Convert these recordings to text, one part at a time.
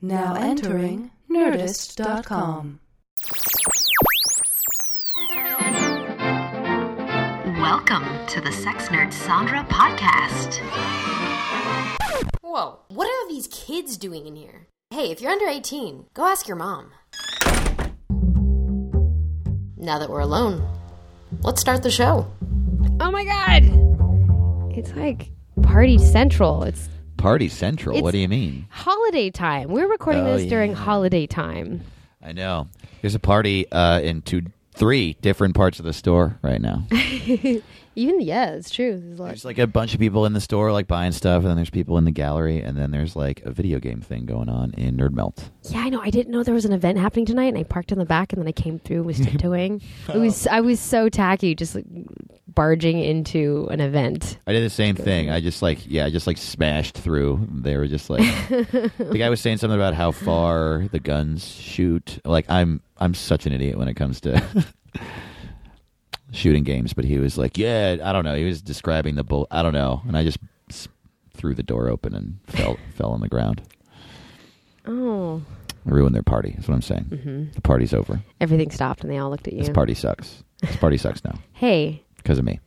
Now entering Nerdist.com. Welcome to the Sex Nerd Sandra podcast. Whoa, what are these kids doing in here? Hey, if you're under 18, go ask your mom. Now that we're alone, let's start the show. Oh my god! It's like party central. It's Party Central. what do you mean? holiday time. We're recording Oh, this during holiday time. I know. There's a party uh, in two, three different parts of the store right now. Even yeah, it's true. There's a lot- There's like a bunch of people in the store like buying stuff, and then there's people in the gallery, and then there's like a video game thing going on in Nerd Melt. yeah, I know. I didn't know there was an event happening tonight, and I parked in the back, and then I came through and was tiptoeing. It was I was so tacky, just like barging into an event. I did the same thing. I just like yeah, I just like smashed through. They were just like the guy was saying something about how far the guns shoot. Like I'm I'm such an idiot when it comes to shooting games, but he was like, yeah, I don't know. He was describing the bull. I don't know, and I just threw the door open and fell fell on the ground. Oh, ruined their party. That's what I'm saying. hmm The party's over. everything stopped, and they all looked at you. This party sucks. This party sucks now hey, because of me.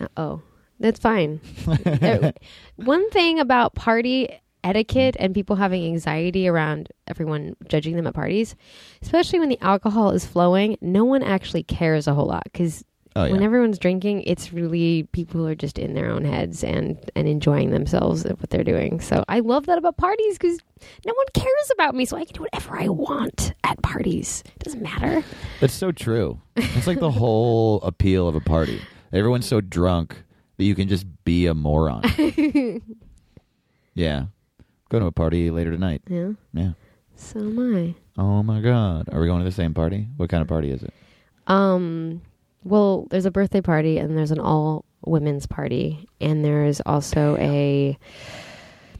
Uh, Oh, that's fine. One thing about party etiquette and people having anxiety around everyone judging them at parties, especially when the alcohol is flowing, no one actually cares a whole lot because Oh yeah. when everyone's drinking, it's really people are just in their own heads and and enjoying themselves at what they're doing. So I love that about parties because no one cares about me, so I can do whatever I want at parties. It doesn't matter. That's so true. It's like the whole appeal of a party. Everyone's so drunk that you can just be a moron. yeah. Go to a party later tonight. Yeah. Yeah. So am I. Oh my god. Are we going to the same party? What kind of party is it? Um, well, there's a birthday party and there's an all women's party, and there's also a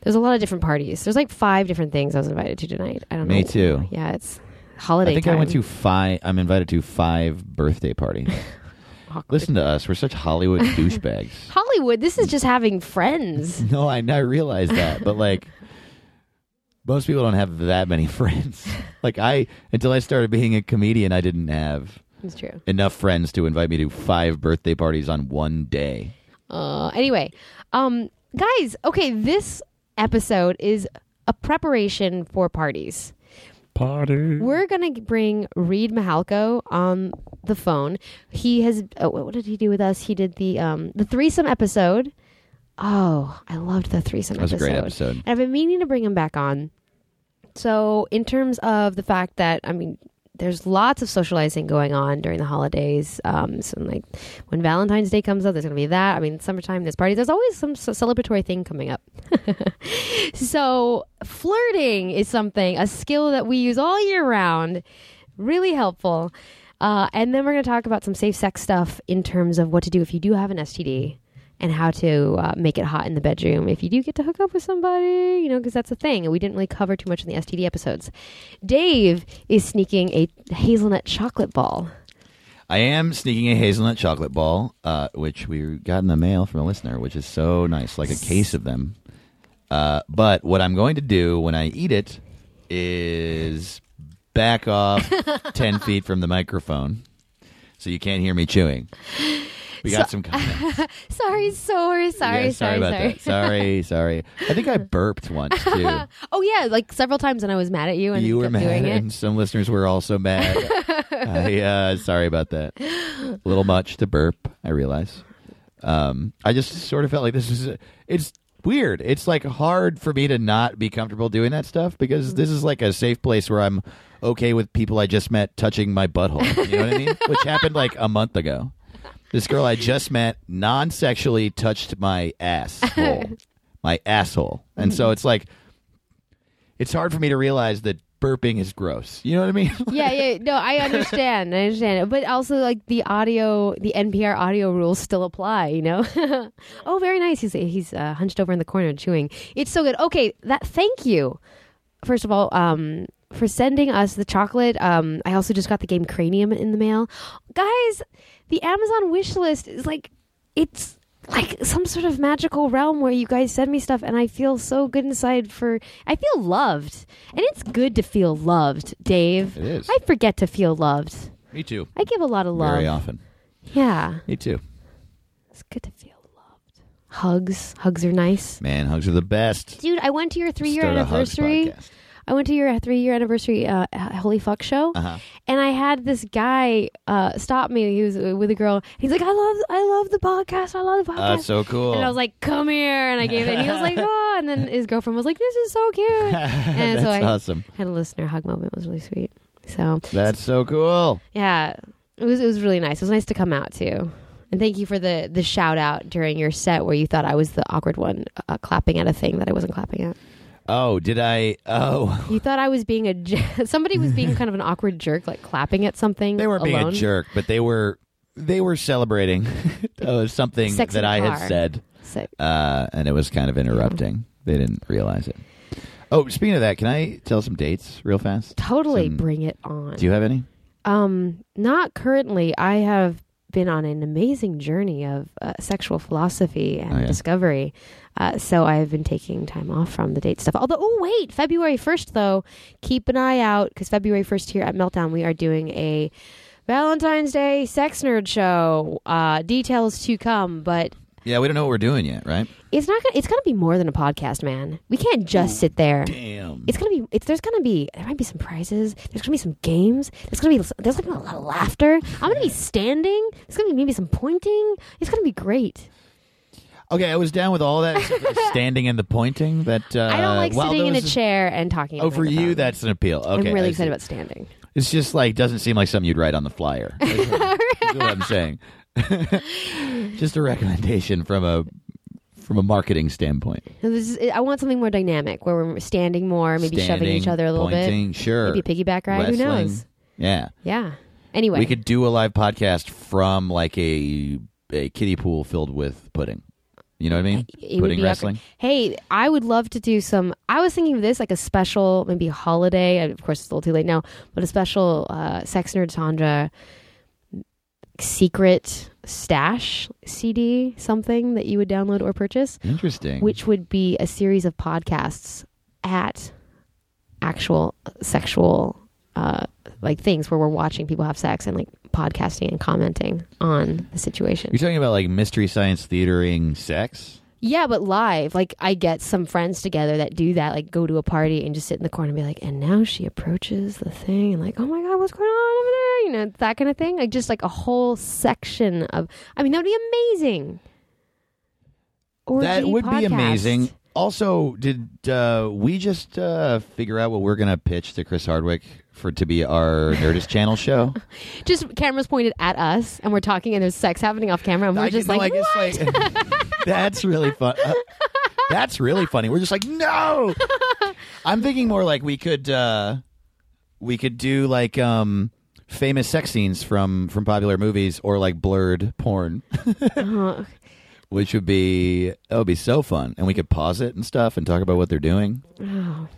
there's a lot of different parties. There's like five different things I was invited to tonight. I don't know. Me too. Yeah, it's holiday I think time. I went to five I'm invited to five birthday parties. Listen to us. We're such Hollywood douchebags. Hollywood. This is just having friends. No, I, I realize that, but like most people don't have that many friends. Like I until I started being a comedian, I didn't have It's true. enough friends to invite me to five birthday parties on one day. Uh, anyway, um, guys. Okay, this episode is a preparation for parties. Party. We're gonna bring Reid Mihalko on the phone. He has. Oh, what did he do with us? He did the um the threesome episode. Oh, I loved the threesome That was a episode. great episode. And I've been meaning to bring him back on. So, in terms of the fact that, I mean, there's lots of socializing going on during the holidays. Um, so, like, when Valentine's Day comes up, there's going to be that. I mean, summertime, there's parties. There's always some celebratory thing coming up. so, flirting is something, a skill that we use all year round. Really helpful. Uh, and then we're going to talk about some safe sex stuff in terms of what to do if you do have an STD and how to uh, make it hot in the bedroom if you do get to hook up with somebody, you know, because that's a thing. And we didn't really cover too much in the STD episodes. Dave is sneaking a hazelnut chocolate ball. I am sneaking a hazelnut chocolate ball, uh, which we got in the mail from a listener, which is so nice, like a case of them. Uh, but what I'm going to do when I eat it is back off 10 feet from the microphone so you can't hear me chewing. We got some comments. Sorry, sorry, sorry, Yeah, sorry, about sorry. that. Sorry, sorry. I think I burped once too. oh yeah, like several times when I was mad at you and you were mad, and some listeners were also mad. I, uh, sorry about that. A little much to burp. I realize. Um, I just sort of felt like this is. It's weird. It's like hard for me to not be comfortable doing that stuff because this is like a safe place where I'm okay with people I just met touching my butthole. You know what I mean? Which happened like a month ago. This girl I just met non-sexually touched my asshole, my asshole, and so it's like it's hard for me to realize that burping is gross. You know what I mean? yeah, yeah. No, I understand. I understand. But also, like the audio, the NPR audio rules still apply. You know. oh, very nice. He's he's uh, hunched over in the corner chewing. It's so good. Okay, that. Thank you. First of all, um, for sending us the chocolate. Um, I also just got the game Cranium in the mail, guys. The Amazon wish list is like, it's like some sort of magical realm where you guys send me stuff and I feel so good inside for I feel loved. And it's good to feel loved, Dave. It is. I forget to feel loved. Me too. I give a lot of love. Very often. Yeah. Me too. It's good to feel loved. Hugs. Hugs are nice. Man, hugs are the best. Dude, I went to your 3 year Start a hugs anniversary. I went to your three year anniversary uh, Holy Fuck show, Uh-huh. and I had this guy uh, stop me. He was uh, with a girl. He's like, "I love, I love the podcast. I love the podcast." That's so cool. And I was like, "Come here!" And I gave it. And he was like, "Oh!" And then his girlfriend was like, "This is so cute." And That's so I awesome. had a listener hug moment. It was really sweet. So That's so cool. yeah, it was it was really nice. It was nice to come out too. And thank you for the the shout out during your set where you thought I was the awkward one uh, clapping at a thing that I wasn't clapping at. Oh, did I? Oh, You thought I was being a j- somebody was being kind of an awkward jerk, like clapping at something. they weren't being alone. a jerk, but they were they were celebrating uh, something Sex in that the I car. had said, So, uh, and it was kind of interrupting. They didn't realize it. Oh, speaking of that, can I tell some dates real fast? totally Some- bring it on. Do you have any? um, not currently. I have been on an amazing journey of uh, sexual philosophy and Oh, yeah. discovery. Uh, so I've been taking time off from the date stuff. Although, oh wait, February first though, keep an eye out because February first here at Meltdown we are doing a Valentine's Day sex nerd show. Uh, details to come, but Yeah, we don't know what we're doing yet, right? it's not. Gonna, it's gonna be more than a podcast, man. We can't just sit there. Damn. It's gonna be. It's there's gonna be. There might be some prizes. There's gonna be some games. There's gonna be. There's gonna be a lot of laughter. I'm gonna be standing. There's gonna be maybe some pointing. It's gonna be great. Okay, I was down with all that except for the standing and the pointing. That uh, I don't like sitting in a chair and talking. Oh, for you, that's an appeal. Okay, I'm really excited about standing. It's just like doesn't seem like something you'd write on the flyer. That's what, that's what I'm saying. just a recommendation from a from a marketing standpoint. Is, I want something more dynamic, where we're standing more, maybe shoving each other a little pointing, Sure. bit. Maybe a piggyback ride. Who knows? Yeah. Yeah. Anyway, We could do a live podcast from like a a kiddie pool filled with pudding. You know what I mean? it pudding wrestling. awkward. Hey, I would love to do some. I was thinking of this like a special, maybe holiday. Of course, it's a little too late now, but a special uh, Sex Nerd Sandra secret stash CD, something that you would download or purchase, Interesting. which would be a series of podcasts at actual sexual uh, like things where we're watching people have sex and like podcasting and commenting on the situation. You're talking about like mystery science theatering sex? Yeah, but live. Like I get some friends together that do that, like go to a party and just sit in the corner and be like, and now she approaches the thing and like, oh my god, what's going on over there? You know, that kind of thing. Like just like a whole section of I mean, that would be amazing. Orgy that would be amazing. Also, did uh, we just uh, figure out what we're going to pitch to Chris Hardwick for to be our Nerdist Channel show? Just cameras pointed at us and we're talking and there's sex happening off camera and we're I just no, like, I guess "What?" like that's really fun. Uh, that's really funny. We're just like, no. I'm thinking more like we could uh, we could do like um, famous sex scenes from from popular movies or like blurred porn, Uh, which would be that would be so fun, and we could pause it and stuff and talk about what they're doing. oh.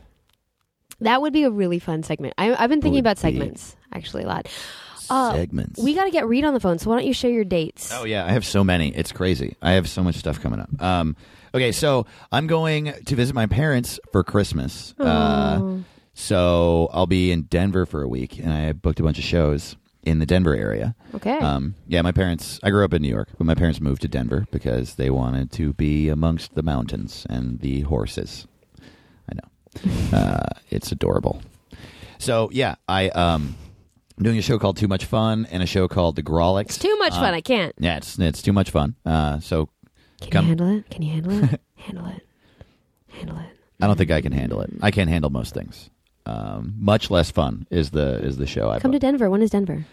That would be a really fun segment. I, I've been thinking about segments actually a lot. Uh, Segments. We got to get Reid on the phone, so why don't you share your dates? Oh yeah, I have so many. It's crazy. I have so much stuff coming up. Um, okay, so I'm going to visit my parents for Christmas. Uh, Oh. so I'll be in Denver for a week, and I booked a bunch of shows in the Denver area. Okay. Um, yeah, my parents. I grew up in New York, but my parents moved to Denver because they wanted to be amongst the mountains and the horses. Uh, it's adorable. So yeah, I um, I'm doing a show called Too Much Fun and a show called The Grawlix. it's too much Um, fun. I can't. yeah, it's it's too much fun. Uh, so Can come- you handle it? Can you handle it? handle it. Handle it. I don't think I can handle it. I can't handle most things. Um, much less fun is the is the show. I Come to. Denver. When is Denver?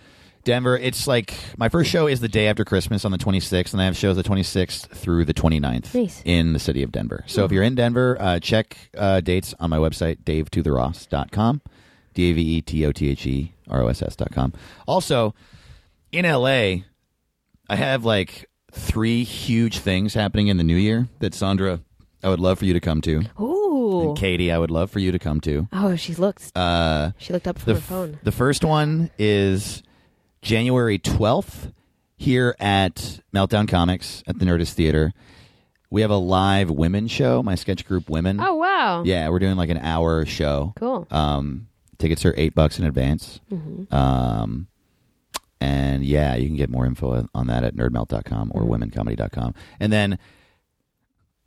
Denver. It's like my first show is the day after Christmas on the 26th, and I have shows the 26th through the 29th Nice. in the city of Denver. So if you're in Denver, uh, check uh, dates on my website, davetotheross.com, D A V E T O T H E R O S S dot com. Also, in LA, I have like three huge things happening in the new year that Sandra, I would love for you to come to. Ooh. And Katie, I would love for you to come to. Oh, she looked. Uh, She looked up from the, her phone. the first one is January 12th here at Meltdown Comics at the Nerdist Theater, we have a live women show. My sketch group, Women. Oh wow. Yeah, we're doing like an hour show. Cool. Um, tickets are eight bucks in advance. Mm-hmm. Um, and yeah, you can get more info on that at nerdmelt.com or womencomedy.com. And then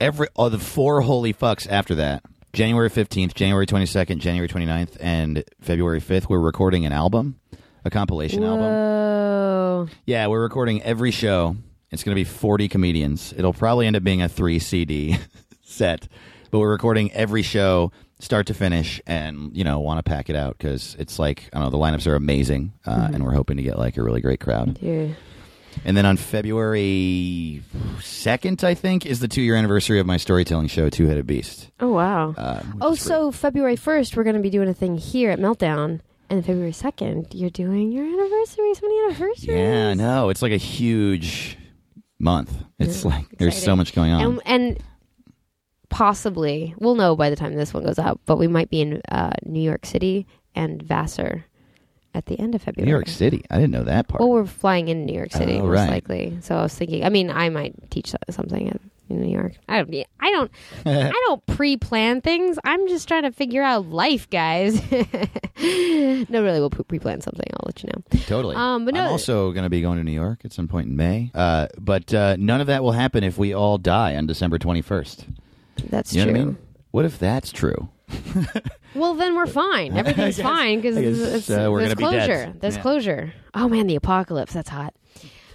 every oh, the four holy fucks after that January 15th, January 22nd, January 29th, and February 5th, we're recording an album, a compilation album. Whoa. Yeah, we're recording every show. It's going to be 40 comedians. It'll probably end up being a three CD set, but we're recording every show start to finish and, you know, want to pack it out because it's like, I don't know, the lineups are amazing uh, and we're hoping to get like a really great crowd. Dude. And then on February 2nd, I think, is the two year anniversary of my storytelling show, Two Headed Beast. Oh wow. Uh, oh, so February first, we're going to be doing a thing here at Meltdown, and February second, you're doing your anniversary. So many anniversaries. Yeah, no, it's like a huge month. It's Yeah, like there's so much going on. and and possibly we'll know by the time this one goes out, but we might be in uh, New York City and Vassar at the end of February. New York City. I didn't know that part. Well, we're flying in New York City Oh, most right. likely. So I was thinking. I mean, I might teach something in in New York. I don't. I don't. I don't pre-plan things. I'm just trying to figure out life, guys. no, really, we'll pre- pre-plan something. I'll let you know. Totally. Um, but no- I'm also going to be going to New York at some point in May. Uh, but uh, none of that will happen if we all die on December 21st. That's You know true. what I mean? What if that's true? Well, then we're fine. Everything's guess- fine because it's, uh, there's gonna be dead. closure. There's Yeah. closure. Oh man, the apocalypse. That's hot.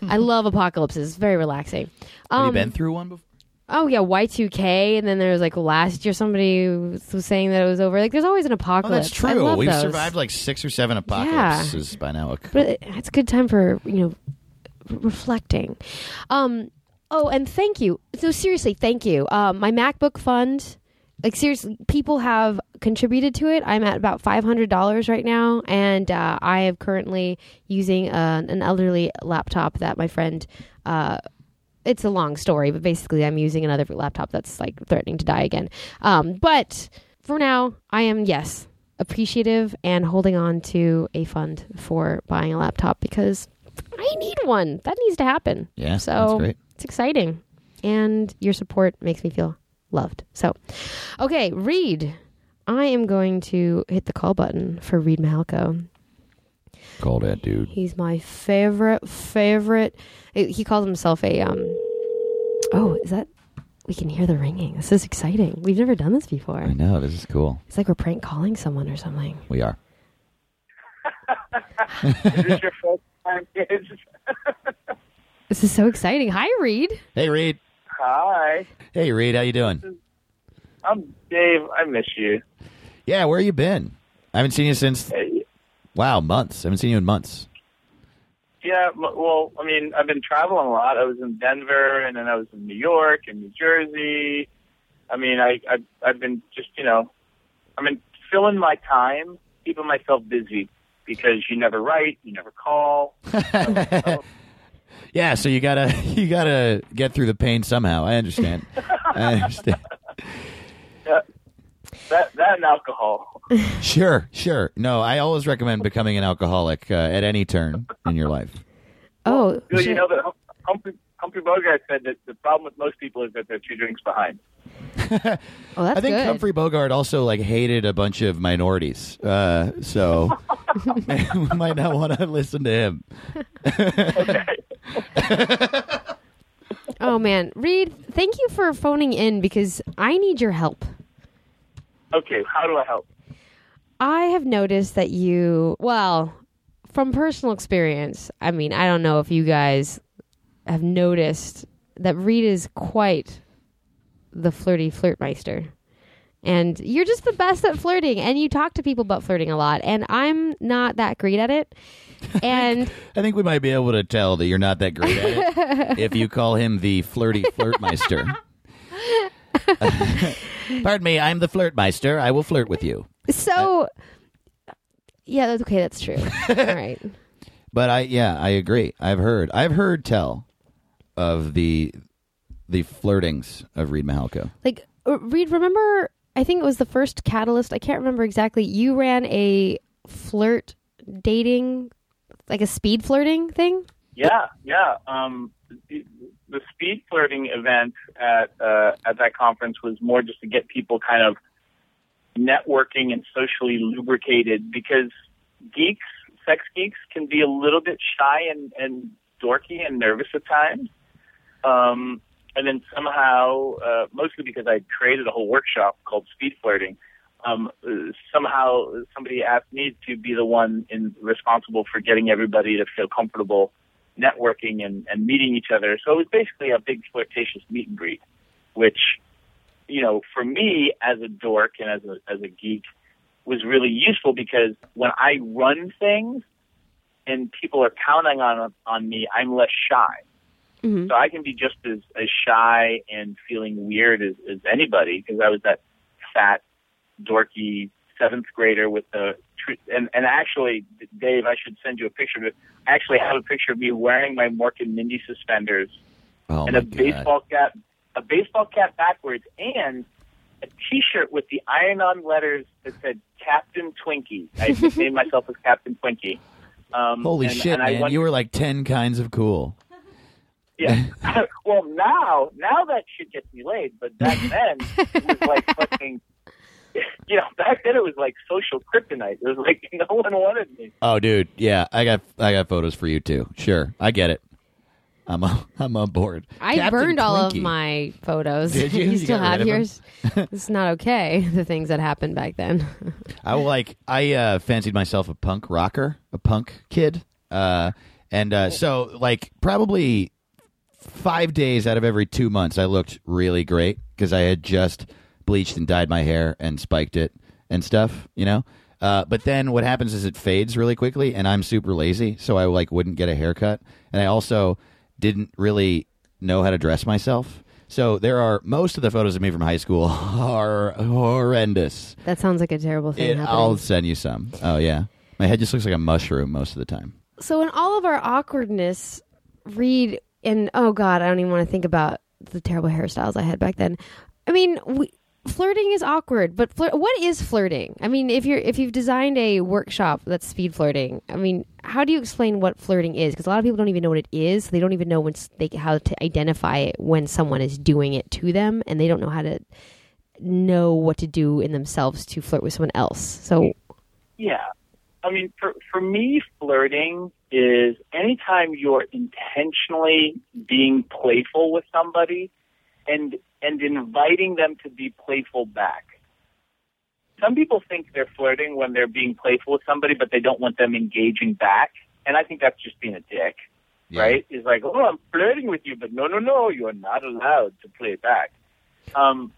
I love apocalypses. Very relaxing. Have Um, you been through one before? Oh yeah, Y two K, and then there was like last year somebody was was saying that it was over. Like there's always an Oh, apocalypse. that's I true. love We've those. survived like six or seven apocalypses by now. but it, it's a good time for you know r- reflecting. Um. Oh, and thank you. So seriously, thank you. Um, my MacBook fund. Like seriously, people have contributed to it. I'm at about five hundred dollars right now, and uh, I am currently using uh, an elderly laptop that my friend. Uh, it's a long story, but basically, I'm using another laptop that's like threatening to die again. Um, but for now, I am yes appreciative and holding on to a fund for buying a laptop because I need one. That needs to happen. Yeah, so it's exciting, and your support makes me feel loved. So, okay, Reid. I am going to hit the call button for Reid Mihalko. Call that dude. He's my favorite, favorite. He calls himself a um. Oh, is that? We can hear the ringing. This is exciting. We've never done this before. I know. This is cool. It's like we're prank calling someone or something. We are. Is this your first time, kids? This is so exciting. Hi, Reid. Hey, Reid. Hi. Hey, Reid. How you doing? I'm Dave. I miss you. Yeah, where you been? I haven't seen you since Hey, wow months. I haven't seen you in months. Yeah, well, I mean, I've been traveling a lot. I was in Denver, and then I was in New York and New Jersey. I mean, I, I I've been just, you know, I mean, filling my time, keeping myself busy because you never write, you never call. Yeah, so you gotta you gotta get through the pain somehow. I understand. I understand. That that and alcohol. Sure, sure. No, I always recommend becoming an alcoholic uh, at any turn in your life. Oh, You, shit. you know that Humphrey, Humphrey Bogart said that the problem with most people is that they're two drinks behind. oh, that's I think good. Humphrey Bogart also like hated a bunch of minorities, uh, so we might not want to listen to him. oh man, Reid, thank you for phoning in because I need your help. Okay, how do I help? I have noticed that you, well, from personal experience, I mean, I don't know if you guys have noticed that Reid is quite the flirty flirtmeister. And you're just the best at flirting, and you talk to people about flirting a lot, and I'm not that great at it. And I think we might be able to tell that you're not that great at it if you call him the flirty flirtmeister. Pardon me, I'm the flirtmeister. I will flirt with you. So, yeah, that's okay. That's true. All right. But I, yeah, I agree. I've heard, I've heard tell of the the flirtings of Reid Mihalko. like uh, Reid, remember? I think it was the first catalyst. I can't remember exactly. You ran a flirt dating, like a speed flirting thing. Yeah, yeah. Um, the, the speed flirting event at uh, at that conference was more just to get people kind of networking and socially lubricated because geeks, sex geeks, can be a little bit shy and, and dorky and nervous at times. Um, and then somehow, uh, mostly because I created a whole workshop called speed flirting, um, somehow somebody asked me to be the one in, responsible for getting everybody to feel comfortable networking and, and meeting each other. So it was basically a big flirtatious meet and greet, which, you know, for me as a dork and as a, as a geek was really useful because when I run things and people are counting on, on me, I'm less shy. Mhm. So I can be just as, as shy and feeling weird as, as anybody because I was that fat, dorky seventh grader with the tr- and and actually, Dave, I should send you a picture of it. I actually have a picture of me wearing my Mork and Mindy suspenders Oh and a God. baseball cap, a baseball cap backwards, and a T-shirt with the iron-on letters that said Captain Twinkie. I nicknamed myself as Captain Twinkie. Um, Holy and- shit, and man! went- You were like ten kinds of cool. Yeah. well, now, now that shit gets me laid, but back then it was like fucking. You know, back then it was like social kryptonite. It was like no one wanted me. Oh, dude, yeah, I got I got photos for you too. Sure, I get it. I'm on, I'm on board. I Captain burned all of my photos. Did you? You still got have rid of yours? it's not okay. The things that happened back then. I like I uh, fancied myself a punk rocker, a punk kid, uh, and uh, so like probably five days out of every two months, I looked really great because I had just bleached and dyed my hair and spiked it and stuff, you know. Uh, but then what happens is it fades really quickly, and I'm super lazy, so I like wouldn't get a haircut, and I also didn't really know how to dress myself. So there are most of the photos of me from high school are horrendous. that sounds like a terrible thing It. I'll send you some. Oh yeah, my head just looks like a mushroom most of the time. So in all of our awkwardness, Reid and oh god, I don't even want to think about the terrible hairstyles I had back then. I mean, we, flirting is awkward, but flir- what is flirting? I mean, if you're if you've designed a workshop that's speed flirting, I mean, how do you explain what flirting is? Because a lot of people don't even know what it is. They don't even know when they how to identify it when someone is doing it to them, and they don't know how to know what to do in themselves to flirt with someone else. So Yeah. I mean, for, for me, flirting is anytime you're intentionally being playful with somebody and, and inviting them to be playful back. Some people think they're flirting when they're being playful with somebody, but they don't want them engaging back. And I think that's just being a dick, Yeah. right? It's like, oh, I'm flirting with you, but no, no, no, you are not allowed to play back. Um,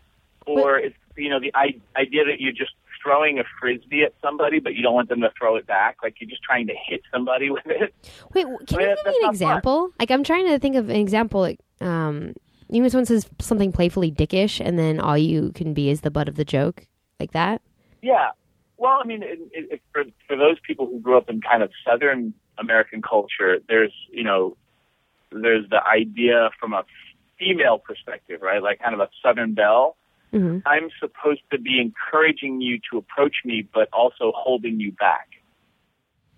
or it's, you know, the I- idea that you're just throwing a frisbee at somebody, but you don't want them to throw it back. Like you're just trying to hit somebody with it. Wait, w- can I mean, you give me an not fun. example? Like, I'm trying to think of an example. Like, um, you know, someone says something playfully dickish, and then all you can be is the butt of the joke, like that. Yeah. Well, I mean, it, it, it, for for those people who grew up in kind of Southern American culture, there's you know, there's the idea from a female perspective, right? Like kind of a Southern belle. hmm I'm supposed to be encouraging you to approach me, but also holding you back.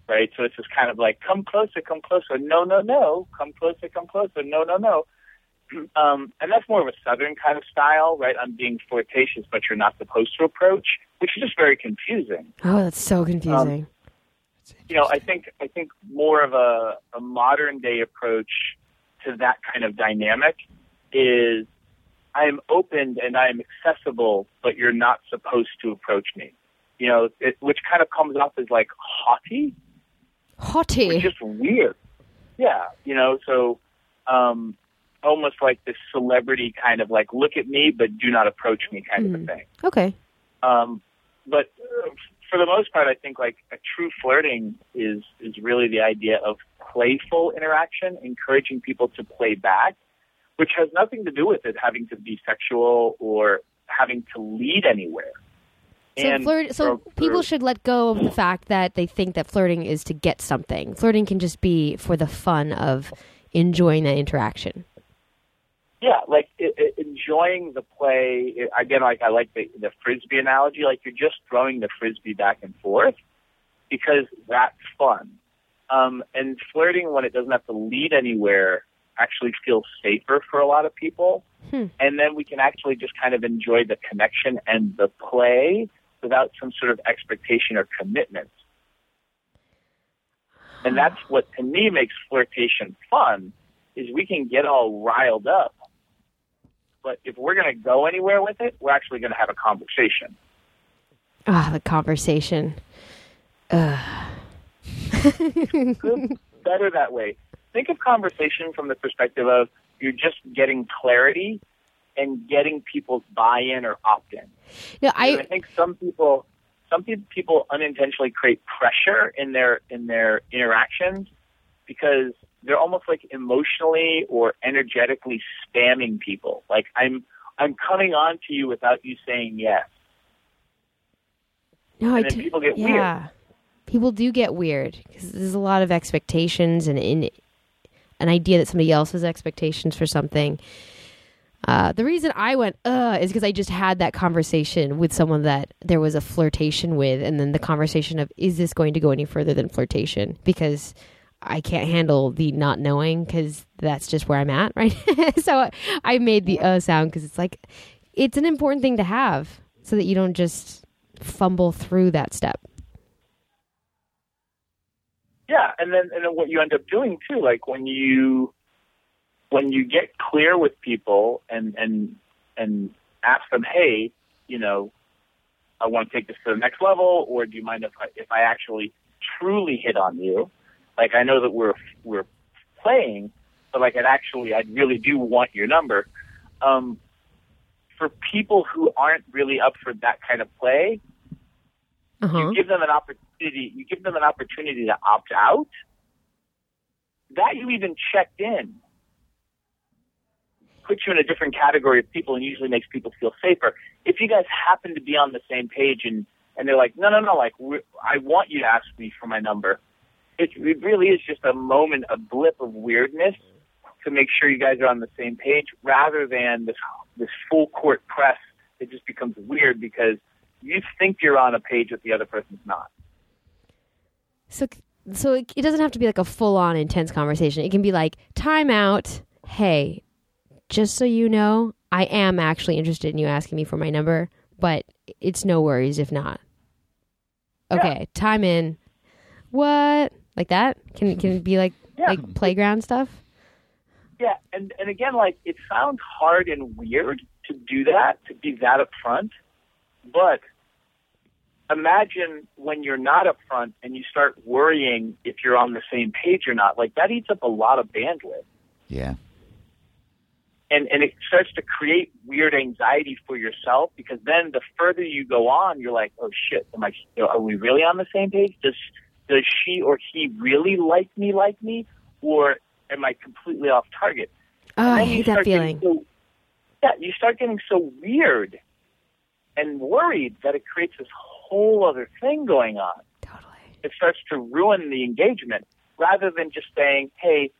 Right? So it's just kind of like, come closer, come closer. No, no, no. Come closer, come closer. No, no, no. Um, and that's more of a Southern kind of style, right? I'm being flirtatious, but you're not supposed to approach, which is just very confusing. Oh, that's so confusing. You know, I think I think more of a, a modern day approach to that kind of dynamic is I am open and I am accessible, but you're not supposed to approach me. You know, it, which kind of comes off as like haughty, Haughty. just weird. Yeah, you know, so um, almost like this celebrity kind of like look at me, but do not approach me kind of a Mm. thing. Okay. Um, but uh, for the most part, I think like a true flirting is is really the idea of playful interaction, encouraging people to play back, which has nothing to do with it having to be sexual or having to lead anywhere. So flirt. So for- people should let go of the fact that they think that flirting is to get something. Flirting can just be for the fun of enjoying that interaction. Yeah, like i i enjoying the play. I- Again, like I like the the frisbee analogy. Like you're just throwing the frisbee back and forth because that's fun. Um, and flirting when it doesn't have to lead anywhere actually feels safer for a lot of people. Hmm. And then we can actually just kind of enjoy the connection and the play without some sort of expectation or commitment. And that's what to me makes flirtation fun is we can get all riled up. But if we're going to go anywhere with it, we're actually going to have a conversation. Ah, the conversation. Better that way. Think of conversation from the perspective of you're just getting clarity and getting people's buy-in or opt-in. No, I, I I think some people, some people unintentionally create pressure in their in their interactions because they're almost like emotionally or energetically spamming people. Like I'm I'm coming on to you without you saying yes. no, I and then do- people get weird. yeah. People do get weird because there's a lot of expectations and in an idea that somebody else has expectations for something. Uh, the reason I went uh is because I just had that conversation with someone that there was a flirtation with, and then the conversation of is this going to go any further than flirtation? Because I can't handle the not knowing because that's just where I'm at, right? so I made the uh sound because it's like it's an important thing to have so that you don't just fumble through that step. Yeah, and then and then what you end up doing too, like when you when you get clear with people and and and ask them, hey, you know, I want to take this to the next level, or do you mind if I if I actually truly hit on you? Like I know that we're we're playing, but like it actually I really do want your number. Um, for people who aren't really up for that kind of play, Uh huh. you give them an opportunity you give them an opportunity to opt out that you even checked in puts you in a different category of people and usually makes people feel safer if you guys happen to be on the same page and and they're like no no no like i want you to ask me for my number it, it really is just a moment a blip of weirdness to make sure you guys are on the same page rather than this this full court press it just becomes weird because you think you're on a page that the other person's not. So, so it, it doesn't have to be like a full on intense conversation. It can be like, time out. Hey, just so you know, I am actually interested in you asking me for my number, but it's no worries if not. Okay, time in. What? Like that? Can can it be like Yeah. like playground stuff? Yeah, and and again, like it sounds hard and weird to do that, to be that upfront, but imagine when you're not upfront and you start worrying if you're on the same page or not. Like that eats up a lot of bandwidth. Yeah. and and it starts to create weird anxiety for yourself because then the further you go on, you're like, oh shit, am I? Are we really on the same page? Does does she or he really like me, like me, or am I completely off target? Oh, I hate that feeling. So, yeah, you start getting so weird and worried that it creates this whole other thing going on. Totally. It starts to ruin the engagement rather than just saying, hey,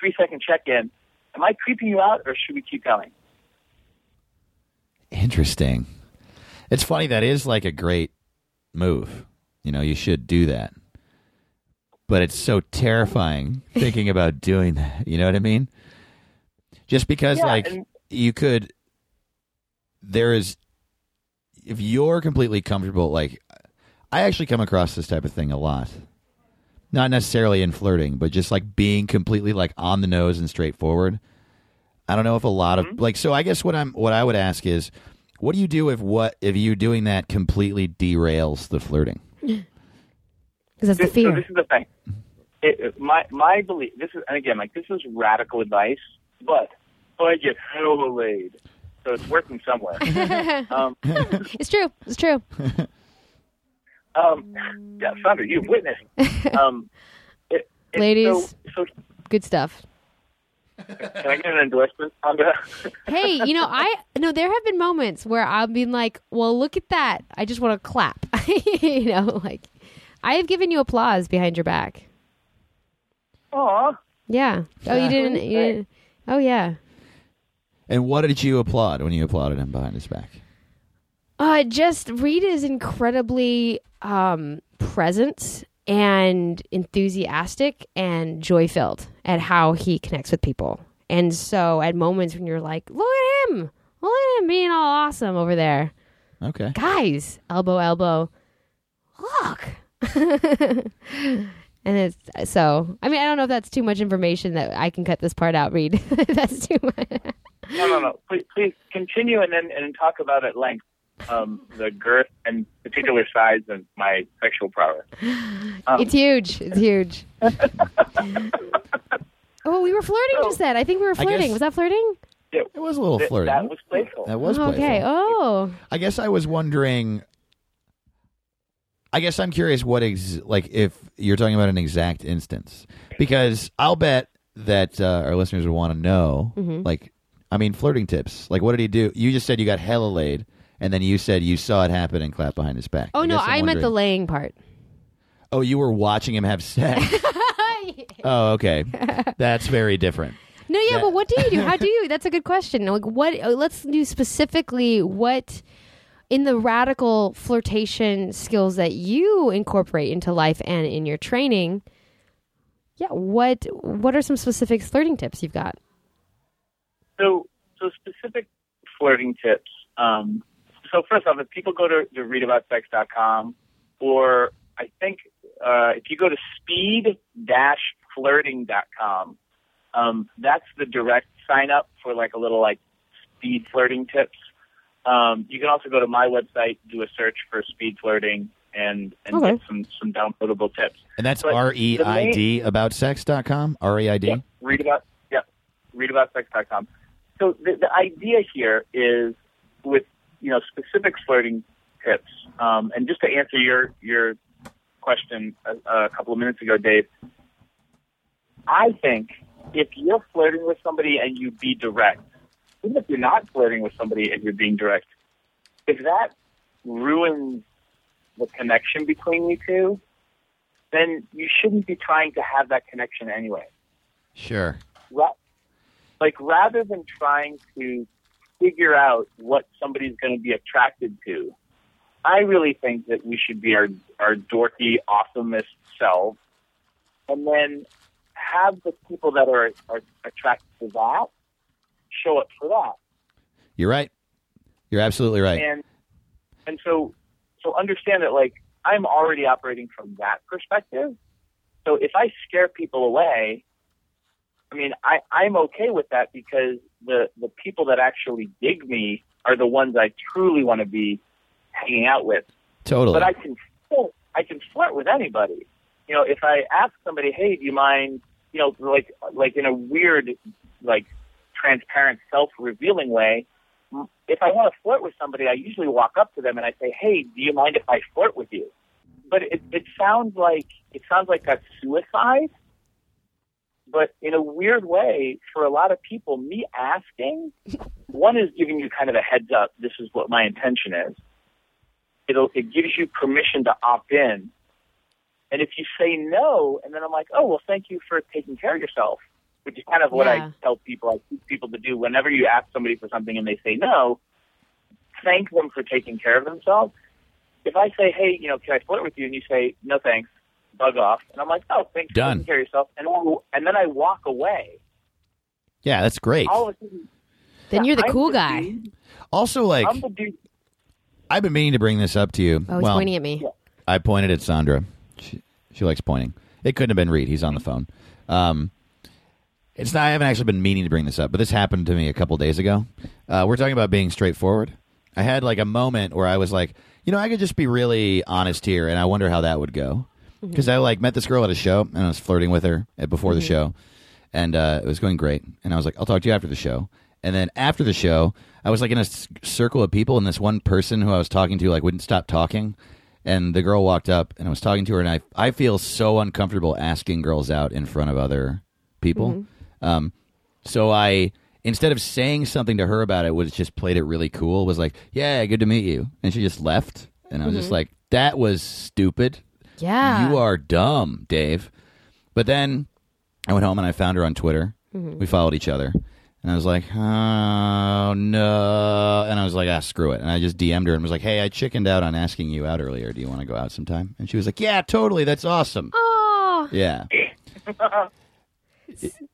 three second check in. Am I creeping you out or should we keep going? Interesting. It's funny that is like a great move. You know, you should do that. But it's so terrifying thinking about doing that. You know what I mean? Just because Yeah, like and- you could there is if you're completely comfortable like I actually come across this type of thing a lot. Not necessarily in flirting, but just like being completely like on the nose and straightforward. I don't know if a lot of mm-hmm. like so I guess what I'm what I would ask is what do you do if what if you doing that completely derails the flirting? Because that's the This- fear. So this is the thing. It, it- my my belief. This is and again like this is radical advice, but I get hella laid, so it's working somewhere. um, it's true. It's true. um, yeah, Sandra, you've witnessed. Um, it, it, Ladies. So, so Good stuff. can I get an endorsement, Sandra? hey, you know, I no, there have been moments where I've been like, "Well, look at that! I just want to clap." you know, like I have given you applause behind your back. Aw. Yeah. Oh, you didn't. You didn't oh, yeah. And what did you applaud when you applauded him behind his back? Uh, just Reid is incredibly um, present and enthusiastic and joy filled at how he connects with people. And so at moments when you're like, look at him, look at him being all awesome over there. Okay. Guys, elbow, elbow, look. and it's so, I mean, I don't know if that's too much information that I can cut this part out, Reid. that's too much. No, no, no. Please, please continue and then and talk about at length um, the girth and particular size of my sexual prowess. Um, it's huge. It's huge. oh, we were flirting just then. I think we were flirting. guess- Was that flirting? It was a little Th- flirty. That was playful. That was playful. okay. Oh, I guess I was wondering. I guess I'm curious what ex- like if you're talking about an exact instance because I'll bet that uh, our listeners would want to know Mm-hmm. like I mean flirting tips like what did he do? You just said you got hella laid and then you said you saw it happen and clapped behind his back. oh I no, I'm meant the laying part. Oh, you were watching him have sex. oh, okay. That's very different. No, yeah, That- but what do you do? How do you? That's a good question. Like, what? uh, Let's do specifically what in the radical flirtation skills that you incorporate into life and in your training. Yeah, what what are some specific flirting tips you've got? So, so specific flirting tips. Um, so first off, if people go to, to reidaboutsex.com, or I think uh, if you go to speed-flirting.com, um, that's the direct sign up for like a little like speed flirting tips. Um, you can also go to my website, do a search for speed flirting, and and Okay. get some some downloadable tips. And that's R E I D about sex.com? R E I D? Read about, Yeah, read about yeah, reidaboutsex.com. So the, the idea here is with you know specific flirting tips, um, and just to answer your your question a, a couple of minutes ago, Dave, I think if you're flirting with somebody and you be direct, even if you're not flirting with somebody and you're being direct, if that ruins the connection between you two, then you shouldn't be trying to have that connection anyway Sure. ra- like rather than trying to figure out what somebody's going to be attracted to, I really think that we should be our our dorky, awesomest selves, and then have the people that are are attracted to that show up for that. You're right. You're absolutely right. And and so so understand that like I'm already operating from that perspective. So if I scare people away, I mean I, I'm okay with that because the, the people that actually dig me are the ones I truly want to be hanging out with. totally. But I can flirt, I can flirt with anybody. You know, if I ask somebody, "Hey, do you mind?" You know, like like in a weird, like transparent, self-revealing way. If I want to flirt with somebody, I usually walk up to them and I say, "Hey, do you mind if I flirt with you?" But it, it sounds like it sounds like that's suicide. But in a weird way, for a lot of people, me asking, one is giving you kind of a heads up. This is what my intention is it'll it gives you permission to opt in. And if you say no, and then I'm like, oh well, thank you for taking care of yourself, which is kind of what Yeah. I tell people, I teach people to do whenever you ask somebody for something and they say no, thank them for taking care of themselves. If I say, hey, you know, can I flirt with you, and you say no, thanks, bug off, and I'm like, oh, thanks for taking care of yourself, and and then I walk away. yeah, that's great. All of a sudden, Then yeah, you're the I'm cool guy. dude. Also, like, I'm the dude. I've been meaning to bring this up to you. Oh, he's well, pointing at me. I pointed at Sandra. She, she likes pointing. It couldn't have been Reid. He's on the phone. Um, it's not. I haven't actually been meaning to bring this up, but this happened to me a couple days ago. Uh, we're talking about being straightforward. I had like a moment where I was like, you know, I could just be really honest here, and I wonder how that would go. Because I like met this girl at a show, and I was flirting with her at- before the show, and uh, it was going great. And I was like, I'll talk to you after the show. And then after the show, I was like in a s- circle of people, and this one person who I was talking to like wouldn't stop talking. And the girl walked up, and I was talking to her, and I I feel so uncomfortable asking girls out in front of other people. Um, so I instead of saying something to her about it, was just played it really cool. Was like, "Yeah, good to meet you," and she just left, and I was just like, "That was stupid. Yeah. You are dumb, Dave." But then I went home and I found her on Twitter. We followed each other, And I was like, oh no. And I was like, ah, screw it. And I just DM'd her and was like, hey, I chickened out on asking you out earlier. Do you want to go out sometime? And she was like, yeah, totally. That's awesome. Oh, Yeah.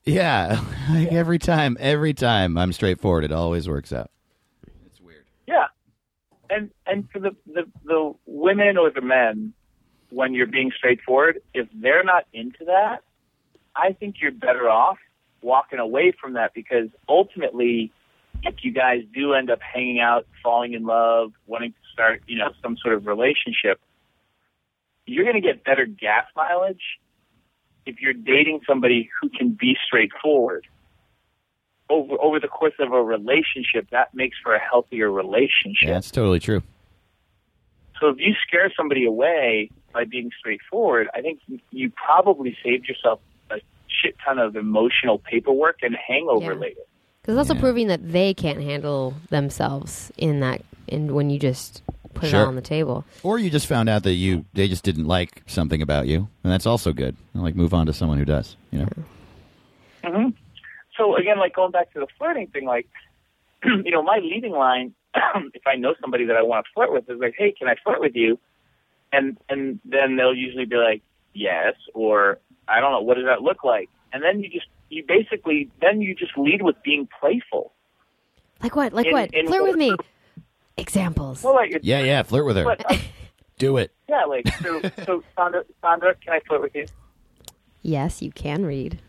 yeah. Like every time, every time I'm straightforward, it always works out. It's weird. Yeah, and and for the, the the women or the men, when you're being straightforward, if they're not into that, I think you're better off walking away from that because ultimately, if you guys do end up hanging out, falling in love, wanting to start, you know, some sort of relationship, you're going to get better gas mileage if you're dating somebody who can be straightforward. Over over the course of a relationship, that makes for a healthier relationship. Yeah, that's totally true. So if you scare somebody away by being straightforward, I think you probably saved yourself a shit ton of emotional paperwork and hangover Yeah. later. because it's also Yeah. proving that they can't handle themselves in that in when you just put it Sure. all on the table. Or you just found out that you they just didn't like something about you, and that's also good. Like move on to someone who does. You know. hmm So again, like going back to the flirting thing, like you know, my leading line, if I know somebody that I want to flirt with, is like, "Hey, can I flirt with you?" And and then they'll usually be like, "Yes," or "I don't know, what does that look like?" And then you just you basically then you just lead with being playful. Like what? Like In- what? in- Flirt with me. Examples. Well, like Yeah, yeah. Flirt with her. but, uh, Do it. yeah, like so. So Sandra, Sandra, can I flirt with you? Yes, you can Reid.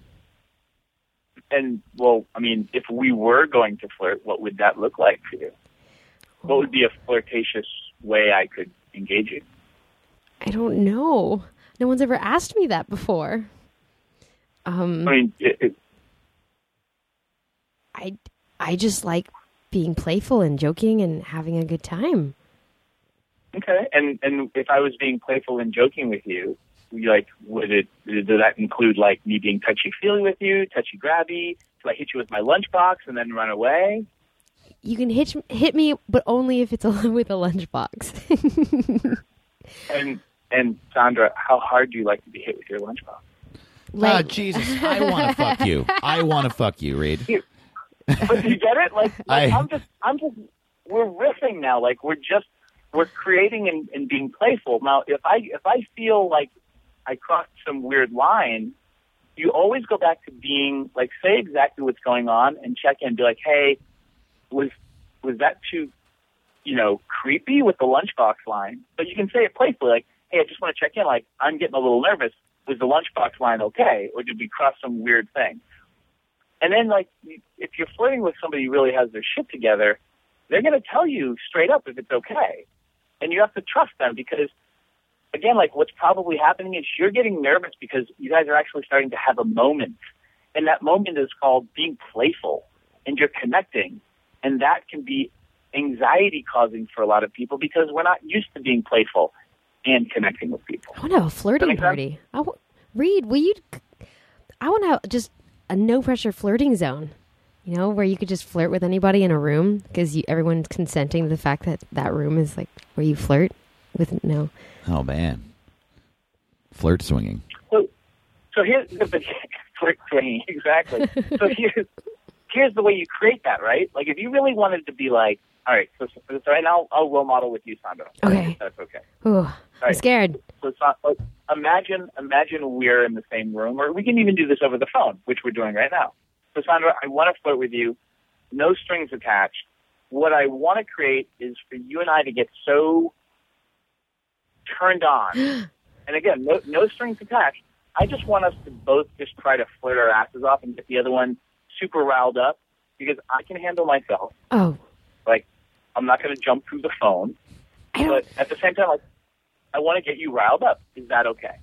And well, I mean, if we were going to flirt, what would that look like for you? What would be a flirtatious way I could engage you? I don't know. No one's ever asked me that before. Um, I mean, it, it, I I just like being playful and joking and having a good time. okay. And and if I was being playful and joking with you, you like, would it? Does that include like me being touchy feely with you, touchy grabby? Do I hit you with my lunchbox and then run away? You can hit hit me, but only if it's a, with a lunchbox. And and Sandra, how hard do you like to be hit with your lunchbox? Ah, Jesus! I want to fuck you. I want to fuck you, Reid. But you get it? Like, like I- I'm just, I'm just, we're riffing now. Like we're just, we're creating and, and being playful. Now, if I, if I feel like I crossed some weird line, you always go back to being like, say exactly what's going on and check in. and Be like, hey, was, was that too, you know, creepy with the lunchbox line? But you can say it playfully, like, hey, I just want to check in. Like, I'm getting a little nervous. Was the lunchbox line okay, or did we cross some weird thing? And then, like, if you're flirting with somebody who really has their shit together, they're going to tell you straight up if it's okay. And you have to trust them because, again, like, what's probably happening is you're getting nervous because you guys are actually starting to have a moment. And that moment is called being playful and you're connecting. And that can be anxiety causing for a lot of people because we're not used to being playful and connecting with people. I want to have a flirting party. I w- Reid, will you? I want to just a no pressure flirting zone. You know, where you could just flirt with anybody in a room because everyone's consenting to the fact that that room is like where you flirt with no. Oh man, flirt swinging. So, so here's the flirt swinging exactly. so here's here's the way you create that, right? Like if you really wanted to be like, all right, so, so right now I'll role model with you, Sandra. Okay. That's okay. Ooh, I'm scared. So not imagine imagine we're in the same room, or we can even do this over the phone, which we're doing right now. So Sandra, I want to flirt with you, no strings attached. What I want to create is for you and I to get so turned on, and again, no, no strings attached. I just want us to both just try to flirt our asses off and get the other one super riled up because I can handle myself. Oh, I'm not going to jump through the phone, but at the same time, like I want to get you riled up. Is that okay?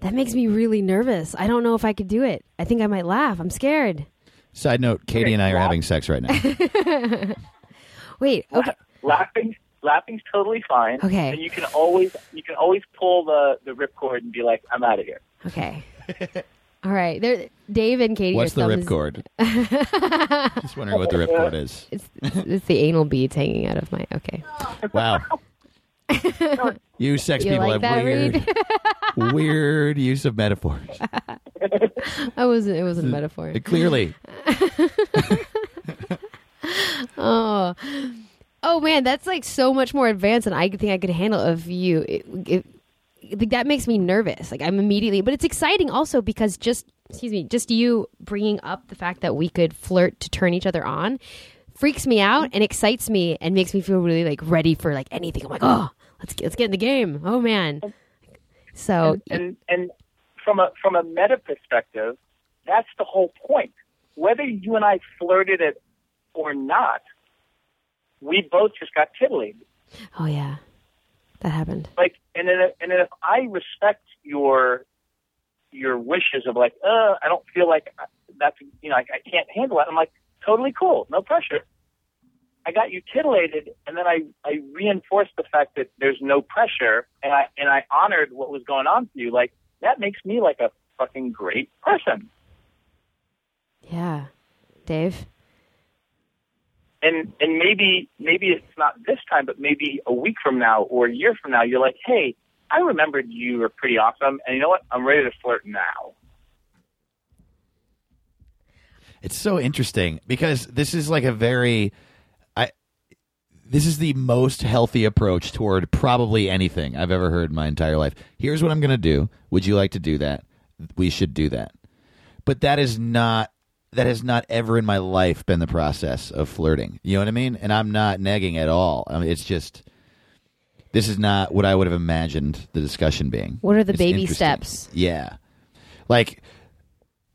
That makes me really nervous. I don't know if I could do it. I think I might laugh. I'm scared. Side note: Katie Okay, and I are having sex right now. Wait. Okay. laughing laughing's totally fine. Okay. And you can always you can always pull the the ripcord and be like, I'm out of here. Okay. All right. There, Dave and Katie. What's the your thumb is- ripcord? Just wondering what the ripcord is. It's, it's, it's the anal beads hanging out of my. Okay. Wow. you sex You people like have weird, weird use of metaphors. I wasn't. It wasn't a metaphor. Clearly, oh, oh man, that's like so much more advanced than I think I could handle of you. It, it, it- that makes me nervous. Like I'm immediately, but it's exciting also because just excuse me, just you bringing up the fact that we could flirt to turn each other on freaks me out and excites me and makes me feel really like ready for like anything. I'm like, oh, let's get, let's get in the game. Oh man. So and and from a from a meta perspective, that's the whole point. Whether you and I flirted it or not, we both just got titillated. oh yeah, that happened. Like, and then and then if I respect your your wishes of like, uh, I don't feel like that's you know I, I can't handle it. I'm like, totally cool, no pressure. I got you titillated, and then I I reinforced the fact that there's no pressure, and I and I honored what was going on for you. Like that makes me like a fucking great person. Yeah, Dave. And and maybe maybe it's not this time, but maybe a week from now or a year from now, you're like, hey, I remembered you were pretty awesome, and you know what? I'm ready to flirt now. It's so interesting because this is like a very I this is the most healthy approach toward probably anything I've ever heard in my entire life. Here's what I'm going to do. Would you like to do that? We should do that. But that is not that has not ever in my life been the process of flirting. You know what I mean? And I'm not negging at all. I mean, it's just this is not what I would have imagined the discussion being. What are the It's baby steps? Yeah. Like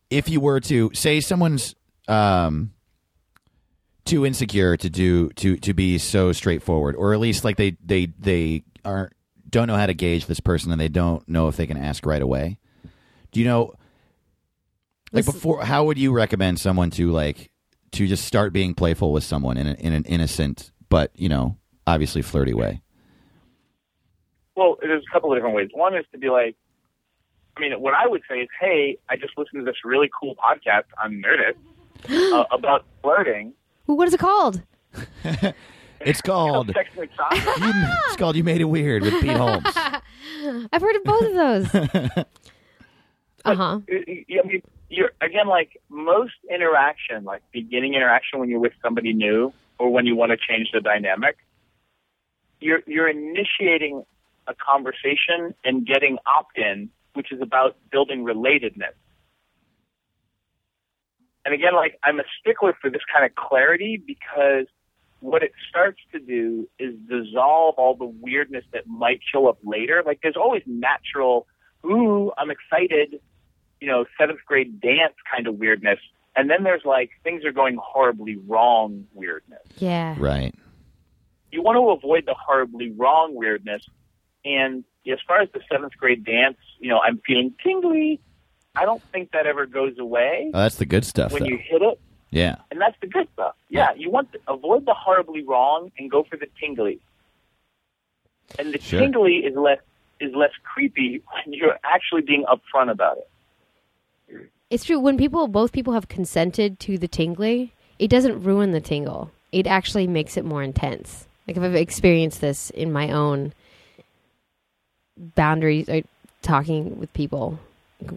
if you were to say someone's um too insecure to do to to be so straightforward or at least like they they they aren't don't know how to gauge this person and they don't know if they can ask right away. Do you know like Listen- before how would you recommend someone to like to just start being playful with someone in, a, in an innocent but, you know, obviously flirty way? Well, there's a couple of different ways. One is to be like, I mean, what I would say is, hey, I just listened to this really cool podcast on Nerdist uh, about flirting. Ooh, What is it called? It's called Sex and you, it's called You Made It Weird with Pete Holmes. I've heard of both of those. uh huh. I mean, you're again like most interaction, like beginning interaction when you're with somebody new or when you want to change the dynamic, you're you're initiating a conversation and getting opt-in, which is about building relatedness. And again, like I'm a stickler for this kind of clarity because what it starts to do is dissolve all the weirdness that might show up later. Like there's always natural, ooh, I'm excited, you know, seventh grade dance kind of weirdness. And then there's like things are going horribly wrong weirdness. Yeah. Right. You want to avoid the horribly wrong weirdness. And as far as the seventh grade dance, you know, I'm feeling tingly. I don't think that ever goes away Oh, that's the good stuff when though. you hit it. Yeah. And that's the good stuff. Yeah, you want to avoid the horribly wrong and go for the tingly. And the Sure. tingly is less is less creepy when you're actually being upfront about it. It's true. When people, both people have consented to the tingly, it doesn't ruin the tingle. It actually makes it more intense. Like if I've experienced this in my own boundaries, or talking with people,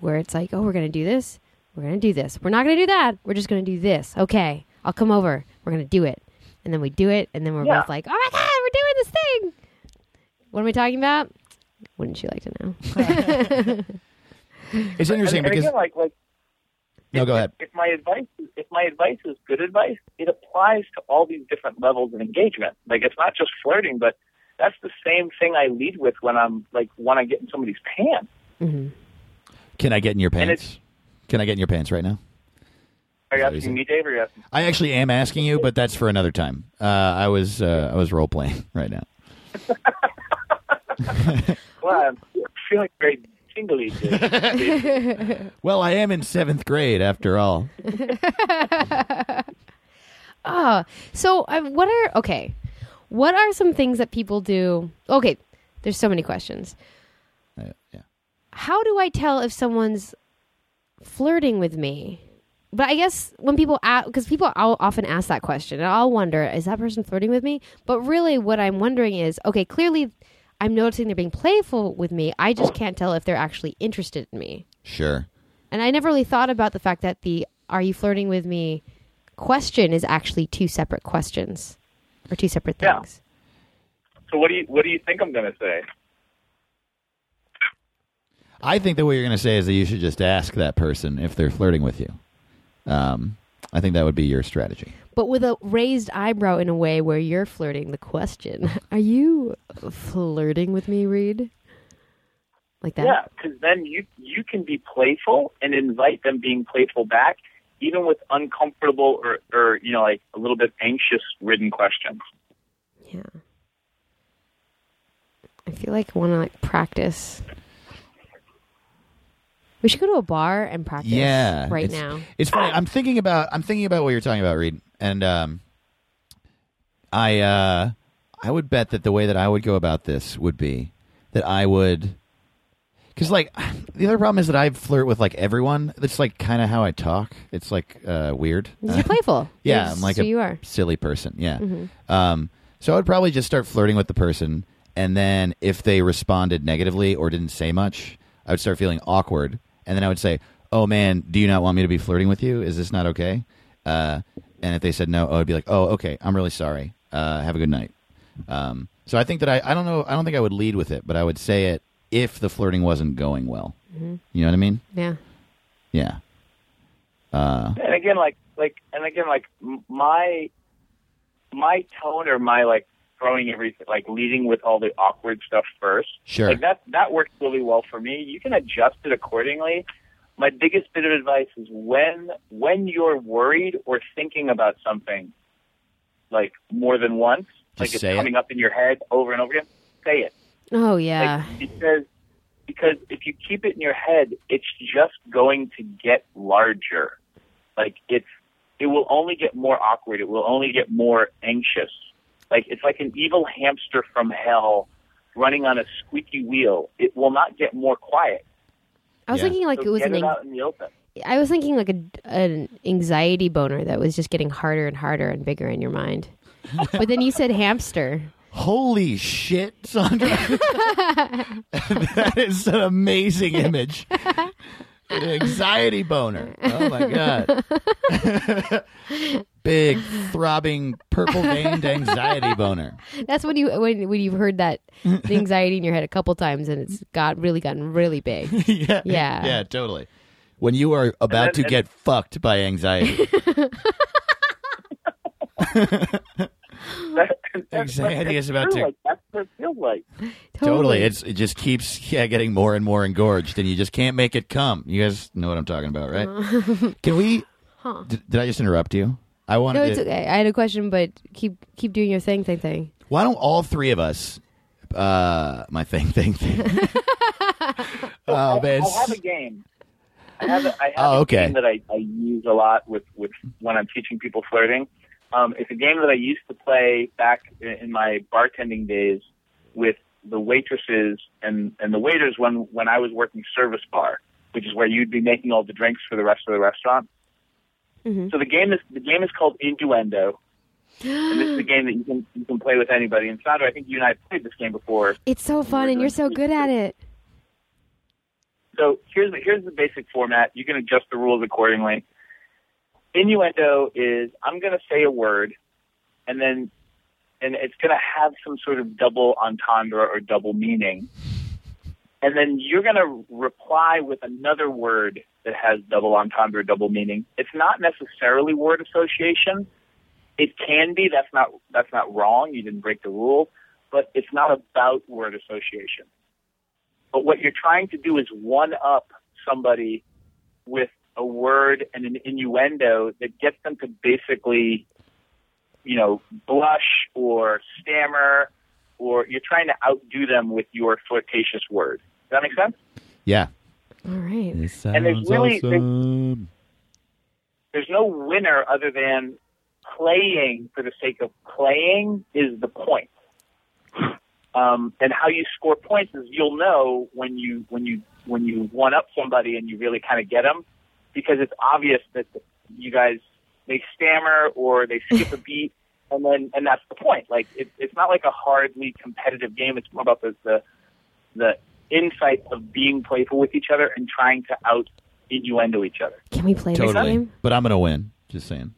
where it's like, oh, we're gonna do this, we're gonna do this, we're not gonna do that, we're just gonna do this. Okay, I'll come over. We're gonna do it, and then we do it, and then we're Yeah. both like, oh my god, we're doing this thing. What am I talking about? Wouldn't you like to know? It's interesting and, and because again, like like No, if, go ahead. If my advice if my advice is good advice, it applies to all these different levels of engagement. Like it's not just flirting, but that's the same thing I lead with when I'm like when I get in somebody's pants. hmm Can I get in your pants? Can I get in your pants right now? Are you asking me, Dave, or are you asking? I actually am asking you, but that's for another time. Uh, I was uh, I was role playing right now. Well, I'm feeling very tingly. Well, I am in seventh grade after all. Ah, so um, what are okay? What are some things that people do? Okay, there's so many questions. Uh, yeah. How do I tell if someone's flirting with me? But I guess when people ask, because people I'll often ask that question, and I'll wonder, is that person flirting with me? But really, what I'm wondering is, okay, clearly, I'm noticing they're being playful with me. I just can't tell if they're actually interested in me. Sure. And I never really thought about the fact that the "Are you flirting with me?" question is actually two separate questions or two separate Yeah. things. So what do you what do you think I'm going to say? I think that what you're going to say is that you should just ask that person if they're flirting with you. Um, I think that would be your strategy. But with a raised eyebrow in a way where you're flirting the question. Are you flirting with me, Reid? Like that? Yeah, because then you you can be playful and invite them being playful back, even with uncomfortable or or you know like a little bit anxious ridden questions. Yeah. I feel like I want to like practice. We should go to a bar and practice Yeah, right it's- now. It's funny. I'm thinking about I'm thinking about what you're talking about, Reid, and um, I uh, I would bet that the way that I would go about this would be that I would, because like the other problem is that I flirt with like everyone. That's like kind of how I talk. It's like uh, weird. You're playful. Yeah, I'm like a you are. silly person. Yeah. Um, so I would probably just start flirting with the person, and then if they responded negatively or didn't say much, I would start feeling awkward, and then I would say, "Oh man, do you not want me to be flirting with you? Is this not okay?" Uh, and if they said no, I would be like, "Oh, okay, I'm really sorry. Uh, have a good night." Um, so I think that I, I don't know, I don't think I would lead with it, but I would say it if the flirting wasn't going well. You know what I mean? Yeah. Yeah. Uh, And again, like like and again, like my my tone or my like throwing everything like leading with all the awkward stuff first. Sure. Like that that works really well for me. You can adjust it accordingly. My biggest bit of advice is when when you're worried or thinking about something like more than once, like it's say it. coming up in your head over and over again, say it. Oh yeah. Like, because because if you keep it in your head, it's just going to get larger. Like it's it will only get more awkward. It will only get more anxious. Like it's like an evil hamster from hell running on a squeaky wheel. It will not get more quiet. I was Yeah. thinking like so it was get an it out in the open. I was thinking like a, an anxiety boner that was just getting harder and harder and bigger in your mind. but then you said hamster. Holy shit, Sandra. that is an amazing image. An anxiety boner. Oh my god. Big throbbing purple veined anxiety boner. That's when you when when you've heard that the anxiety in your head a couple times and it's got really gotten really big. yeah. Yeah. Yeah, totally. When you are about to then- get fucked by anxiety. That- Anxiety is about to- Like, that's what it feels like. Totally. It's it just keeps yeah, getting more and more engorged and you just can't make it come. You guys know what I'm talking about, right? Can we did, did I just interrupt you? I wanted to. no, it's to okay. I had a question, but keep keep doing your thing, thing, thing. Why don't all three of us? Uh, my thing, thing, thing. oh man, I have a game. I have a, I have Oh, a okay. game that I, I use a lot with, with when I'm teaching people flirting. Um, it's a game that I used to play back in, my bartending days with the waitresses and, and the waiters when, when I was working service bar, which is where you'd be making all the drinks for the rest of the restaurant. Mhm. So the game is the game is called Innuendo, and this is a game that you can you can play with anybody. And Sandra, I think you and I played this game before. It's so fun, and you're so good at it. So here's the, here's the basic format. You can adjust the rules accordingly. Innuendo is I'm going to say a word, and then and it's going to have some sort of double entendre or double meaning, and then you're going to reply with another word that has double entendre double meaning. It's not necessarily word association. It can be. That's not that's not wrong. You didn't break the rule, but it's not about word association. But what you're trying to do is one up somebody with a word and an innuendo that gets them to basically, you know, blush or stammer, or you're trying to outdo them with your flirtatious word. Does that make sense? yeah. All right. And there's really- There's no winner other than playing for the sake of playing is the point. Um, and how you score points is you'll know when you when you when you one up somebody and you really kind of get them because it's obvious that you guys they stammer or they skip a beat and then and that's the point. Like it, it's not like a hardly competitive game. It's more about the the, the insight of being playful with each other and trying to out innuendo each other. Can we play this Totally. game? But I'm gonna win. Just saying.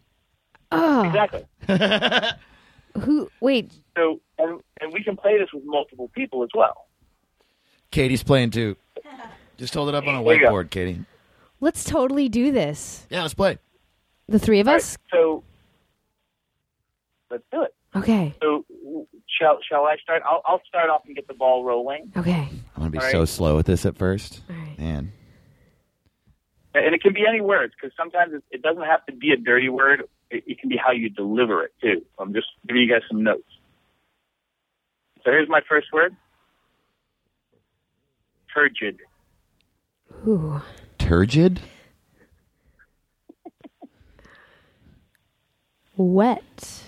Oh, Exactly. who? Wait, So, and, and we can play this with multiple people as well. Katie's playing too. Just hold it up on a There you go. whiteboard, Katie. Let's totally do this. Yeah, let's play. The three of All us. right, so let's do it. Okay. So, shall shall I start? I'll, I'll start off and get the ball rolling. Okay. I'm gonna be All so right. slow at this at first. All right. Man. And it can be any words because sometimes it, it doesn't have to be a dirty word. It, it can be how you deliver it too. I'm just giving you guys some notes. So here's my first word: turgid. Ooh. Turgid? Wet.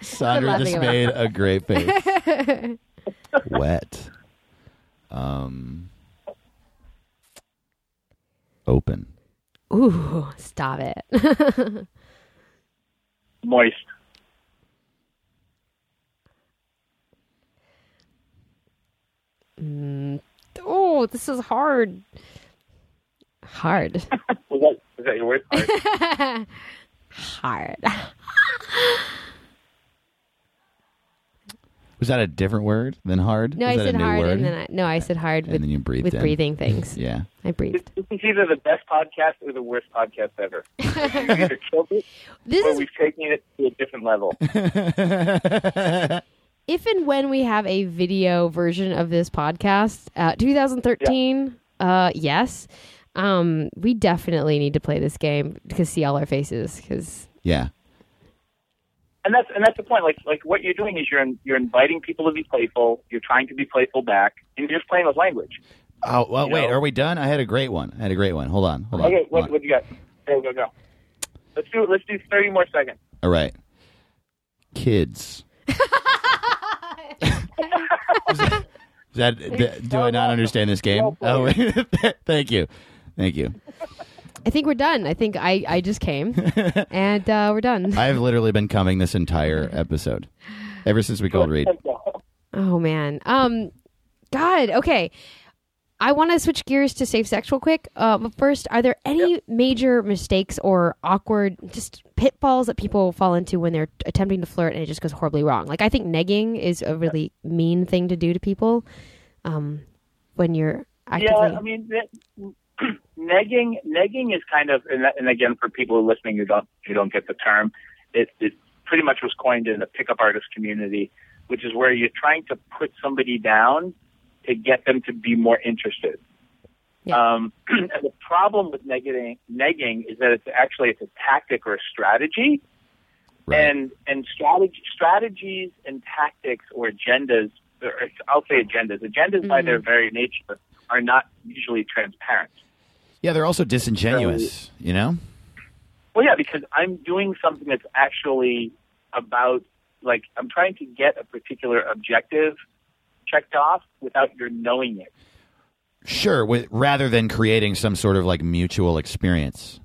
Sandra just made a great face. Wet. Um open. Ooh. Stop it. Moist. Mm. Oh, this is hard. Hard. Was that, was that your word? All right. hard. Was that a different word than hard? No, Was I said hard, word? and then I, no, I said hard And with then you breathed with in. breathing things. Yeah. I This, breathed. this is either the best podcast or the worst podcast ever. We've either killed it This or is we've taken it to a different level. If and when we have a video version of this podcast, uh, 2013. Uh, yes. Um, we definitely need to play this game to see all our faces because yeah. And that's and that's the point. Like like what you're doing is you're you're inviting people to be playful. You're trying to be playful back, and you're just playing with language. Oh well, You wait. know. Are we done? I had a great one. I had a great one. Hold on. Hold on. Okay, hold what on. what you got? Go go go. Let's do let's do thirty more seconds. All right. Kids. Is that, that do I not understand this game? For Oh, thank you, thank you. I think we're done. I think I I just came and uh, we're done. I've literally been coming this entire episode, ever since we called Reid. Oh man. Um God, okay. I want to switch gears to safe sex real quick. Uh, but first, are there any major mistakes or awkward just pitfalls that people fall into when they're attempting to flirt and it just goes horribly wrong? Like I think negging is a really mean thing to do to people. Um, when you're actively Yeah, I mean, that- negging negging is kind of, and, that, and again, for people who listening who don't who don't get the term, it, it pretty much was coined in the pickup artist community, which is where you're trying to put somebody down to get them to be more interested. Yeah. Um, and the problem with negging, negging is that it's actually it's a tactic or a strategy, Right. and and strategy, strategies and tactics or agendas, or I'll say agendas. Agendas by Mhm. their very nature are not usually transparent. yeah, they're also disingenuous. You know. Well, yeah, because I'm doing something that's actually about like I'm trying to get a particular objective checked off without your knowing it. Sure. With, rather than creating some sort of like mutual experience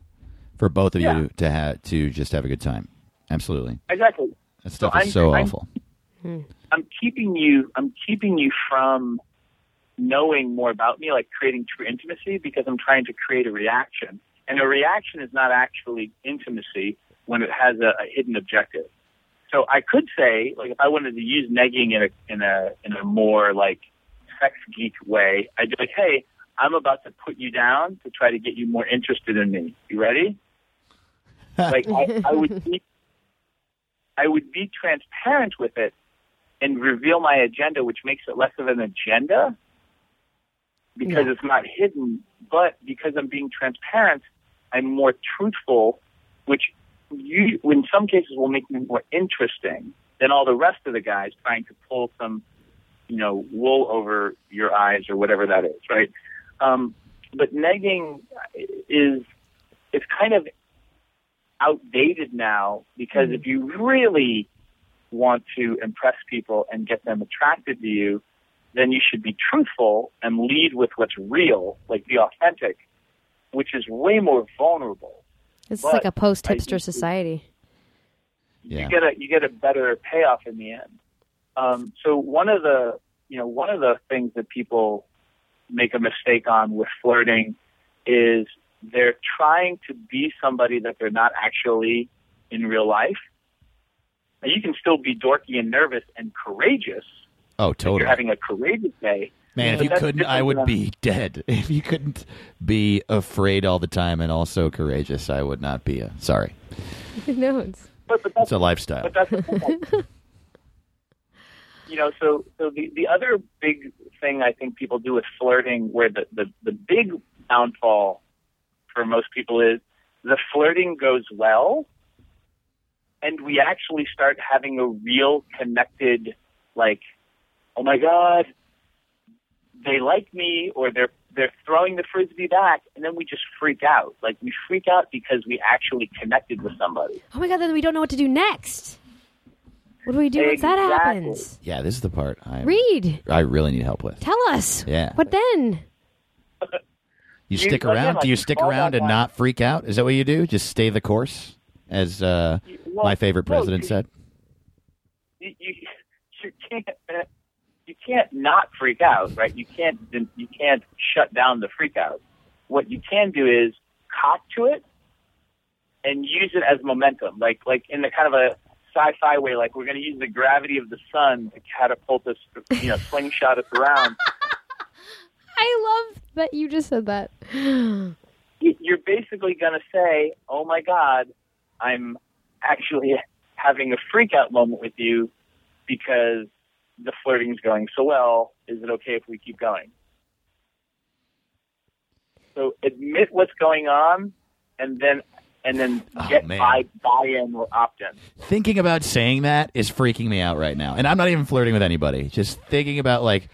for both of Yeah. you to have to just have a good time. Absolutely. Exactly. That stuff So is I'm- so I'm- awful. Hmm. I'm keeping you I'm keeping you from knowing more about me, like creating true intimacy, because I'm trying to create a reaction. And a reaction is not actually intimacy when it has a, a hidden objective. So I could say, like, if I wanted to use negging in a in a in a more like sex geek way, I'd be like, hey, I'm about to put you down to try to get you more interested in me. You ready? like I, I would be I would be transparent with it and reveal my agenda, which makes it less of an agenda because Yeah. it's not hidden. But because I'm being transparent, I'm more truthful, which you, in some cases, will make me more interesting than all the rest of the guys trying to pull some, you know, wool over your eyes or whatever that is, right? Um, but negging is it's kind of outdated now because if you really want to impress people and get them attracted to you, then you should be truthful and lead with what's real, like be authentic, which is way more vulnerable. This is But like a post hipster think- society. Yeah. You get a you get a better payoff in the end. Um, so one of the you know, one of the things that people make a mistake on with flirting is they're trying to be somebody that they're not actually in real life. Now, you can still be dorky and nervous and courageous. Oh, if totally. You're having a courageous day. Man, if you couldn't, I would be dead. If you couldn't be afraid all the time and also courageous, I would not be a. Sorry. no, it's But, but that's It's a lifestyle. But that's the thing. you know, so so the the other big thing I think people do with flirting, where the the the big downfall for most people is the flirting goes well, and we actually start having a real connected, like, oh my god, they like me, or they're they're throwing the frisbee back, and then we just freak out. Like we freak out because we actually connected with somebody. oh my god. Then we don't know what to do next. What do we do once that happens? yeah, this is the part I Reid. I really need help with. Tell us. Yeah. What then? You You- stick again, around? like, Do you stick around and line. not freak out? Is that what you do? Just stay the course, as uh, Well, my favorite no, president you- said. you, you, you can't you can't not freak out, right? You can't you can't shut down the freak out. What you can do is cop to it and use it as momentum, like like in the kind of a sci-fi way, like we're going to use the gravity of the sun to catapult us, you know, slingshot us around. I love that you just said that. You- You're basically going to say, "Oh my God, I'm actually having a freak out moment with you because the flirting's going so well. Is it okay if we keep going?" So admit what's going on, and then and then Oh, get man. buy buy in or opt in. Thinking about saying that is freaking me out right now, and I'm not even flirting with anybody. Just thinking about like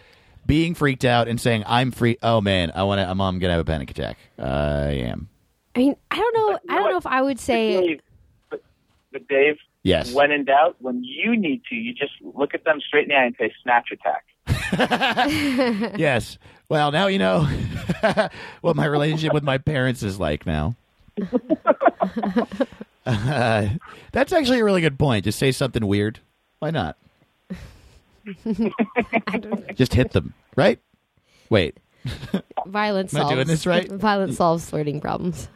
being freaked out and saying I'm free. Oh man, I want to. I'm, I'm gonna have a panic attack. I am. I mean, I don't know. But you I don't know if I would say. Dave, but, but Dave, Yes. when in doubt, when you need to, you just look at them straight in the eye and say snatch attack. yes. Well, now you know what my relationship with my parents is like now. Uh, that's actually a really good point. Just say something weird. Why not? Just hit them, right? Wait. Violence Am I doing this right? Violence solves flirting problems.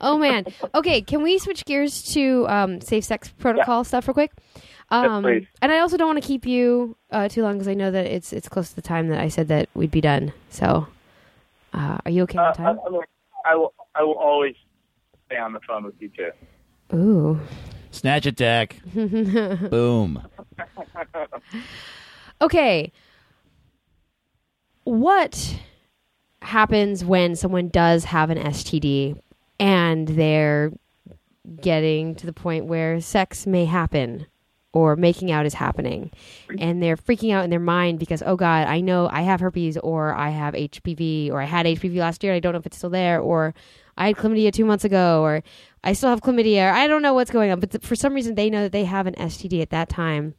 Oh man. Okay, can we switch gears to um, safe sex protocol stuff real quick? Um, please. and I also don't want to keep you uh, too long because I know that it's it's close to the time that I said that we'd be done. So, uh, are you okay Uh, on time? I, I will. I will always stay on the phone with you too. Ooh. Snatch attack. Boom. Okay. What happens when someone does have an STD and they're getting to the point where sex may happen or making out is happening. And they're freaking out in their mind because oh god I know I have herpes or I have HPV or I had HPV last year. I don't know if it's still there or I had chlamydia 2 months ago or I still have chlamydia. Or I don't know what's going on. But th- for some reason they know that they have an STD at that time.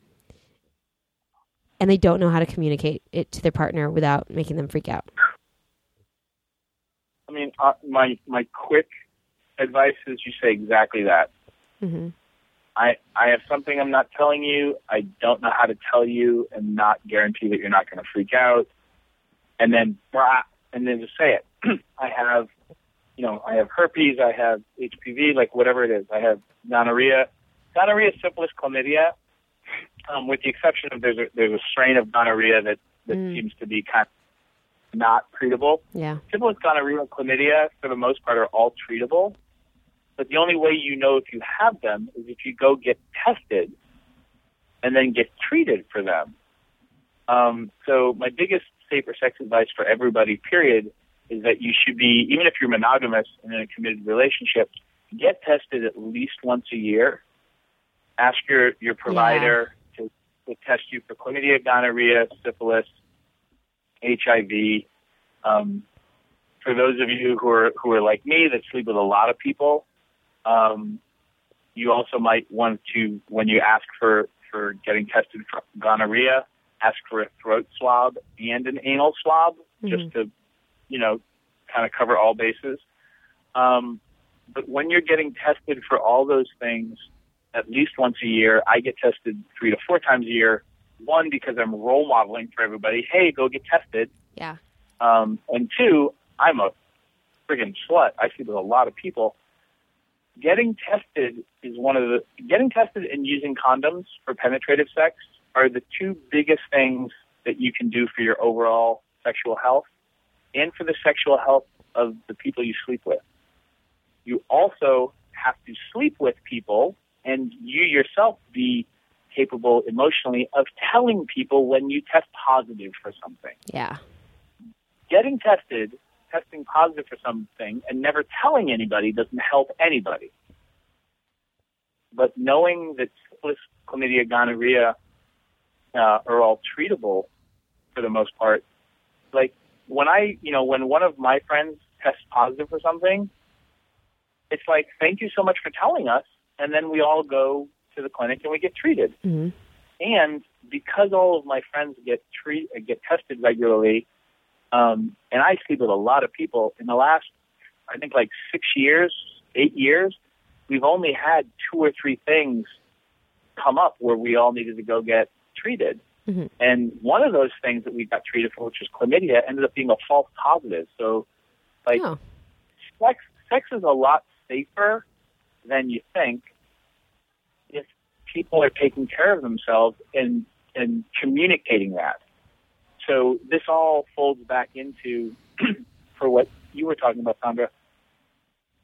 And they don't know how to communicate it to their partner without making them freak out. I mean, uh, my my quick advice is you say exactly that. hmm I I have something I'm not telling you. I don't know how to tell you, and not guarantee that you're not going to freak out. And then, brah, and then just say it. I have, you know, I have herpes. I have HPV, like whatever it is. I have gonorrhea, gonorrhea, syphilis, chlamydia. Um, with the exception of there's a there's a strain of gonorrhea that that Mm. seems to be kind of not treatable. Yeah. syphilis, gonorrhea, and chlamydia, for the most part, are all treatable. But the only way you know if you have them is if you go get tested and then get treated for them. Um, so my biggest safer sex advice for everybody, period, is that you should be, even if you're monogamous and in a committed relationship, get tested at least once a year. Ask your, your provider to, to test you for chlamydia, gonorrhea, syphilis, HIV. Um, for those of you who are who are like me that sleep with a lot of people, um, you also might want to when you ask for for getting tested for gonorrhea, ask for a throat swab and an anal swab just to you know kind of cover all bases. Um, but when you're getting tested for all those things at least once a year, I get tested three to four times a year. one because I'm role modeling for everybody. Hey, go get tested. Yeah. Um, and two, I'm a friggin' slut. I sleep with a lot of people. Getting tested is one of the getting tested and using condoms for penetrative sex are the two biggest things that you can do for your overall sexual health and for the sexual health of the people you sleep with. You also have to sleep with people and you yourself be capable emotionally of telling people when you test positive for something. Yeah. Getting tested, testing positive for something, and never telling anybody doesn't help anybody. But knowing that syphilis, chlamydia, gonorrhea uh, are all treatable for the most part, like when I, you know, when one of my friends tests positive for something, it's like, thank you so much for telling us. And then we all go to the clinic and we get treated. hmm And because all of my friends get treat get tested regularly, um, and I sleep with a lot of people in the last, I think like six years, eight years, we've only had two or three things come up where we all needed to go get treated. Mhm. And one of those things that we got treated for, which was chlamydia, ended up being a false positive. So, like, Oh. sex sex is a lot safer than you think if people are taking care of themselves and and communicating that. So this all folds back into for what you were talking about, Sandra.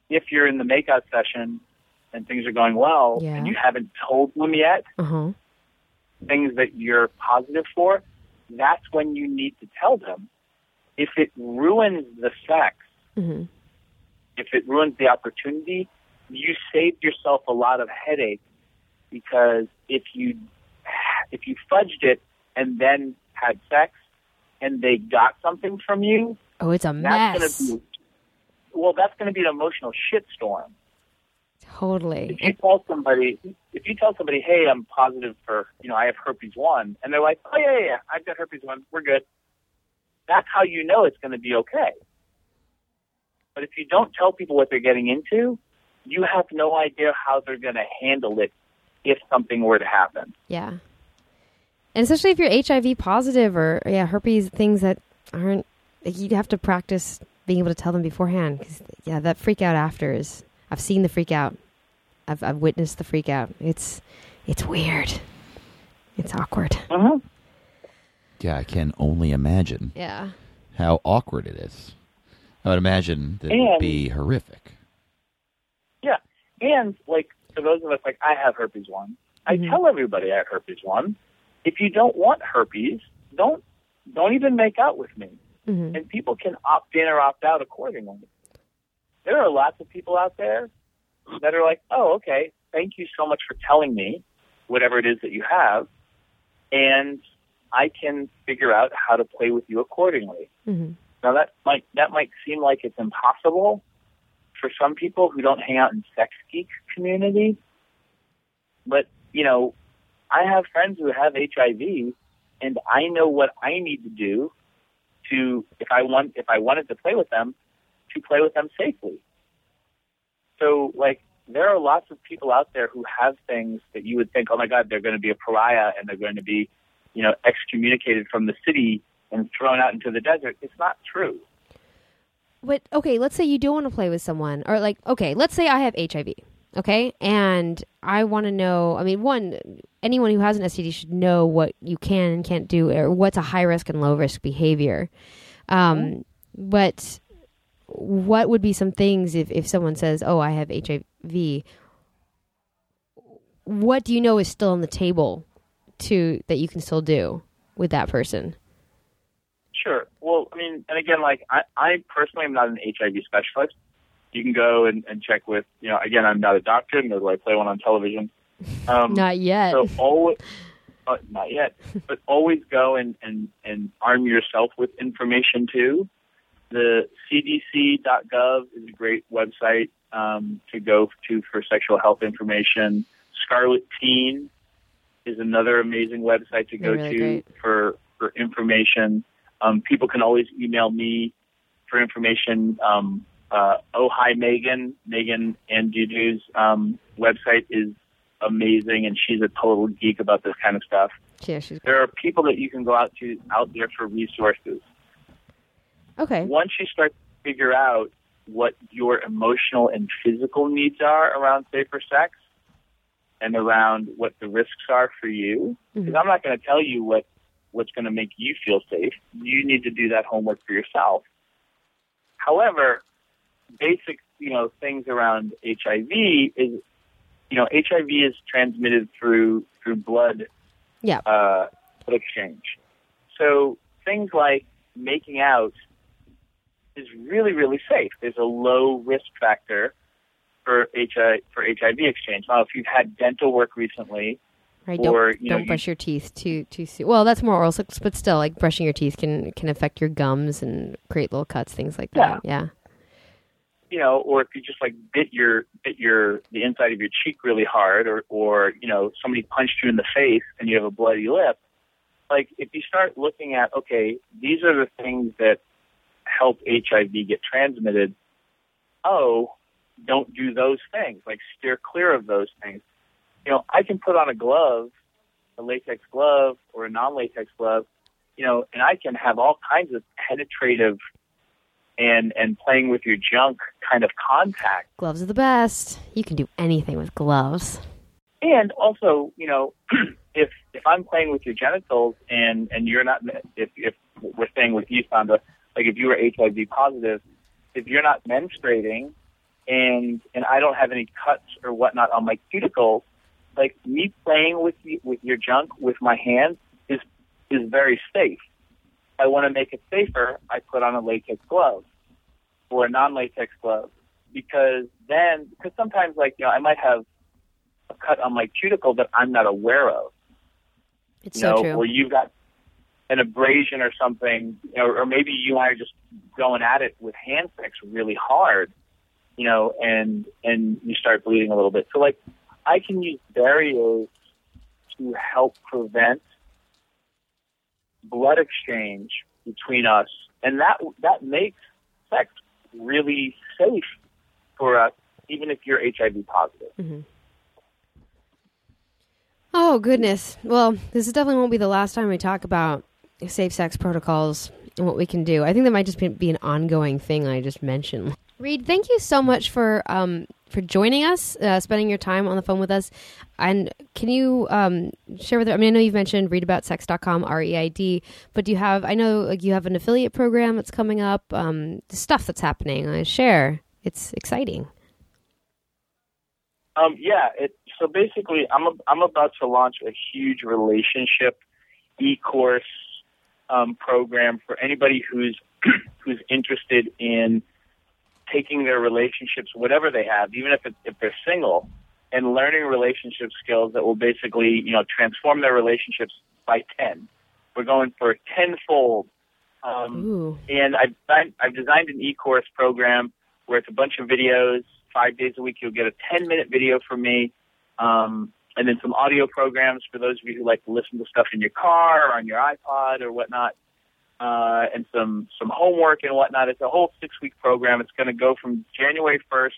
If you're in the makeout session and things are going well Yeah. and you haven't told them yet Uh huh. things that you're positive for, that's when you need to tell them. If it ruins the sex, hmm if it ruins the opportunity, you saved yourself a lot of headache because if you if you fudged it and then had sex and they got something from you, Oh, it's a that's mess. gonna be well, that's gonna be an emotional shitstorm. Totally. If you tell somebody if you tell somebody, Hey, I'm positive for you know, I have herpes one and they're like, Oh yeah, yeah, yeah, I've got herpes one, we're good. That's how you know it's gonna be okay. But if you don't tell people what they're getting into, you have no idea how they're going to handle it if something were to happen. Yeah. And especially if you're HIV positive or yeah, herpes things that aren't like, you have to practice being able to tell them beforehand 'cause, yeah, that freak out after is I've seen the freak out. I've I've witnessed the freak out. It's it's weird. It's awkward. Mm-hmm. Yeah, I can only imagine Yeah. how awkward it is. I would imagine that it would be horrific. Yeah. And, like, for those of us, like, I have herpes 1. I Mhm. tell everybody I have herpes 1. If you don't want herpes, don't don't even make out with me. hmm And people can opt in or opt out accordingly. There are lots of people out there that are like, oh, okay, thank you so much for telling me whatever it is that you have, and I can figure out how to play with you accordingly. hmm Now that might that might seem like it's impossible for some people who don't hang out in sex geek community, but you know, I have friends who have HIV, and I know what I need to do to if I want if I wanted to play with them, to play with them safely. So like there are lots of people out there who have things that you would think, oh my God, they're going to be a pariah and they're going to be, you know, excommunicated from the city and thrown out into the desert. It's not true. But okay, let's say you do want to play with someone, or like, okay, let's say I have HIV, okay, and I want to know. I mean, one, anyone who has an STD should know what you can and can't do, or what's a high risk and low risk behavior. Um, but what would be some things if if someone says, "Oh, I have HIV"? What do you know is still on the table to that you can still do with that person? Sure. Well, I mean, and again, like I, I personally am not an HIV specialist. You can go and, and check with, you know, again, I'm not a doctor, nor do I play one on television. Um, Not yet. So always, uh, not yet, but always go and, and, and arm yourself with information too. The CDC.gov is a great website um, to go to for sexual health information. Scarlet Teen is another amazing website to go really to great. for for information. Um, people can always email me for information. Um, uh, oh hi Megan, Megan Andelloux's um, website is amazing, and she's a total geek about this kind of stuff. Yeah, she's There are people that you can go out to out there for resources. okay. Once you start to figure out what your emotional and physical needs are around safer sex and around what the risks are for you, because I'm not going to tell you what what's going to make you feel safe. You need to do that homework for yourself. However, basic, you know, things around HIV is, you know, HIV is transmitted through through blood Yeah. uh, blood exchange. So things like making out is really, really safe. There's a low risk factor for HIV for HIV exchange. Now, if you've had dental work recently, Right. or, Don't you don't you- brush your teeth too too soon. Well, that's more oral sex, but still, like brushing your teeth can can affect your gums and create little cuts, things like that. Yeah. You know, or if you just like bit your bit your the inside of your cheek really hard, or or you know somebody punched you in the face and you have a bloody lip, like if you start looking at okay, these are the things that help HIV get transmitted. Oh, don't do those things. Like steer clear of those things. You know, I can put on a glove, a latex glove or a non-latex glove, you know, and I can have all kinds of penetrative and and playing with your junk kind of contact. Gloves are the best. You can do anything with gloves. And also, you know, if if I'm playing with your genitals and and you're not, if if we're staying with you, Sandra, like if you were HIV positive, if you're not menstruating, and and I don't have any cuts or whatnot on my cuticles, like me playing with you, with your junk with my hands is is very safe. I want to make it safer, I put on a latex glove or a non-latex glove because then because sometimes like you know I might have a cut on my cuticle that I'm not aware of. It's You so know, true. or you've got an abrasion or something, you know, or maybe you and I are just going at it with hand sex really hard, you know, and and you start bleeding a little bit. So like I can use barriers to help prevent blood exchange between us, and that that makes sex really safe for us, even if you're HIV positive. Mm-hmm. Oh goodness. Well, this definitely won't be the last time we talk about safe sex protocols and what we can do. I think that might just be, be an ongoing thing I just mentioned. Reid, thank you so much for um, for joining us, uh, spending your time on the phone with us. And can you um, share with? I mean, I know you've mentioned reidaboutsex.com, R E I D, but do you have? I know like you have an affiliate program that's coming up. Um, stuff that's happening. Uh, share. It's exciting. Um, yeah. It, so basically, I'm a, I'm about to launch a huge relationship e-course um, program for anybody who's who's interested in taking their relationships, whatever they have, even if it, if they're single, and learning relationship skills that will basically you know transform their relationships by ten. We're going for tenfold. Um, Ooh. and I've designed, I've designed an e-course program where it's a bunch of videos. Five days a week, you'll get a 10-minute video from me, um, and then some audio programs for those of you who like to listen to stuff in your car or on your iPod or whatnot, uh, and some some homework and whatnot. It's a whole six-week program. It's going to go from January 1st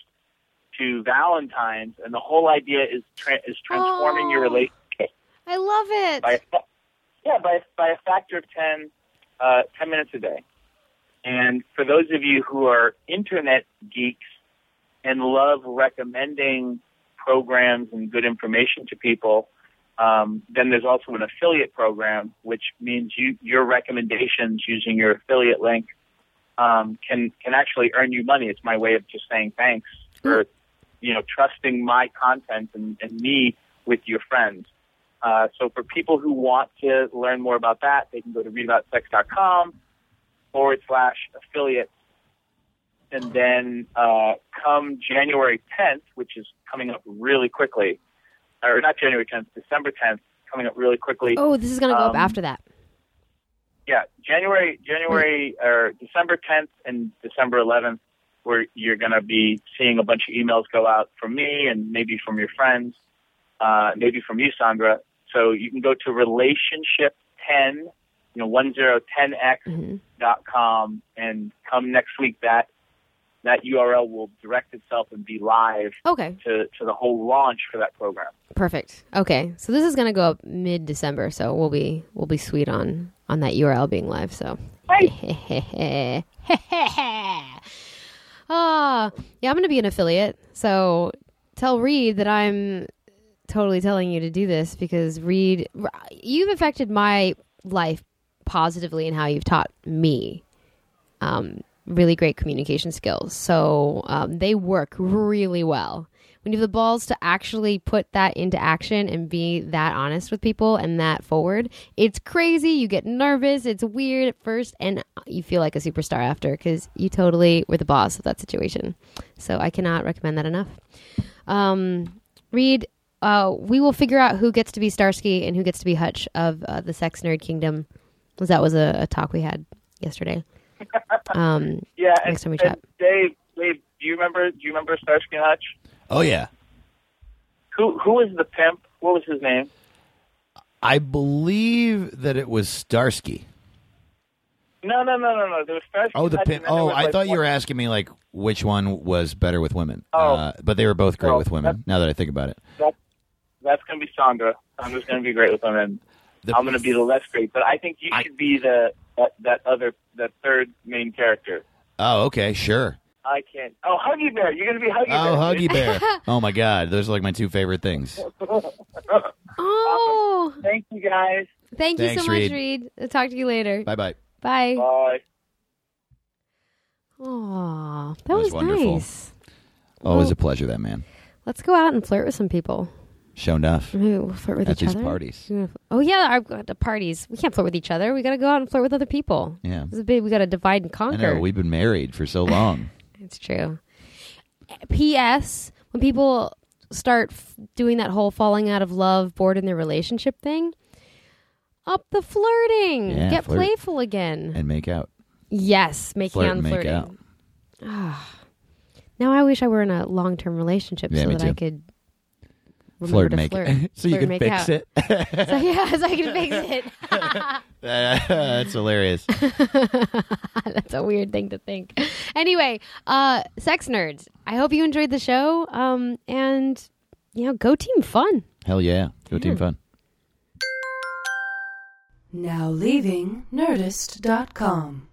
to Valentine's, and the whole idea is tra- is transforming your Oh. relationship I love it. by a, fa- yeah by by a factor of 10, uh, 10 minutes a day. And for those of you who are internet geeks and love recommending programs and good information to people, um, then there's also an affiliate program, which means you your recommendations using your affiliate link um, can can actually earn you money. It's my way of just saying thanks for you know trusting my content and, and me with your friends. Uh, so for people who want to learn more about that, they can go to reidaboutsex.com forward slash affiliate. And then uh, come January 10th, which is coming up really quickly, or not January 10th, December 10th, coming up really quickly. oh, this is going to go up Um, after that. Yeah, January, January or December 10th and December 11th, where you're going to be seeing a bunch of emails go out from me and maybe from your friends, uh, maybe from you, Sandra. So you can go to relationship 10, you know, 1010x Mhm. dot com and come next week. That that URL will direct itself and be live Okay. to, to the whole launch for that program. Perfect. Okay. So this is going to go up mid December, so we'll be we'll be sweet on on that URL being live, so. Ah, yeah, I'm going to be an affiliate. So tell Reid that I'm totally telling you to do this because Reid you've affected my life positively in how you've taught me um, really great communication skills. So um, they work really well. When you have the balls to actually put that into action and be that honest with people and that forward, it's crazy. You get nervous. It's weird at first, and you feel like a superstar after because you totally were the boss of that situation. So I cannot recommend that enough. Um, uh, we will figure out who gets to be Starsky and who gets to be Hutch of uh, the Sex Nerd Kingdom. Because that was a, a talk we had yesterday. Um, Yeah, and, Next time we chat. Dave, Dave, do you remember? Do you remember Starsky and Hutch? Oh yeah, Who who was the pimp? What was his name? I believe that it was Starsky. No, no, no, no, no. There was Starsky. Oh, the Hutch, pimp. and then there Oh, I like, thought you were asking me like which one was better with women. Oh. Uh, but they were both great Oh, with women. Now that I think about it, That, that's going to be Sandra. Sandra's going to be great with women. The- I'm going to be the less great, but I think you I- should be the that, that other that third main character. Oh, okay, sure. I can't. Oh, Huggy Bear. You're going to be Huggy Bear. Oh, Bear. Huggy Bear. oh my God, those are like my two favorite things. oh, Thank you guys. thank you so much, Reid. Reid. I'll talk to you later. Bye bye. Bye. Bye. Aw, that, That was was, wonderful. nice. Always Well- a pleasure, that man. Let's go out and flirt with some people. Show enough. Maybe we'll flirt with At each these other. parties. Yeah. Oh yeah, our at the parties. We can't flirt with each other. We got to go out and flirt with other people. Yeah. It's a big. We got to divide and I conquer. know we've been married for so long. It's true. P.S. When people start f- doing that whole falling out of love, bored in their relationship thing, up the flirting. Yeah, Get flirt. playful again. and make out. yes, making Flirt out and and make flirting. out. Ah. Now I wish I were in a long term relationship Yeah, so me that I too. could remember Flirt to make flirt. it. so you can make fix out. it. So yeah, so I can fix it. That's hilarious. That's a weird thing to think. Anyway, uh, sex nerds. I hope you enjoyed the show. Um, and you know, go team fun. Hell yeah. Go team fun. Now leaving Nerdist.com.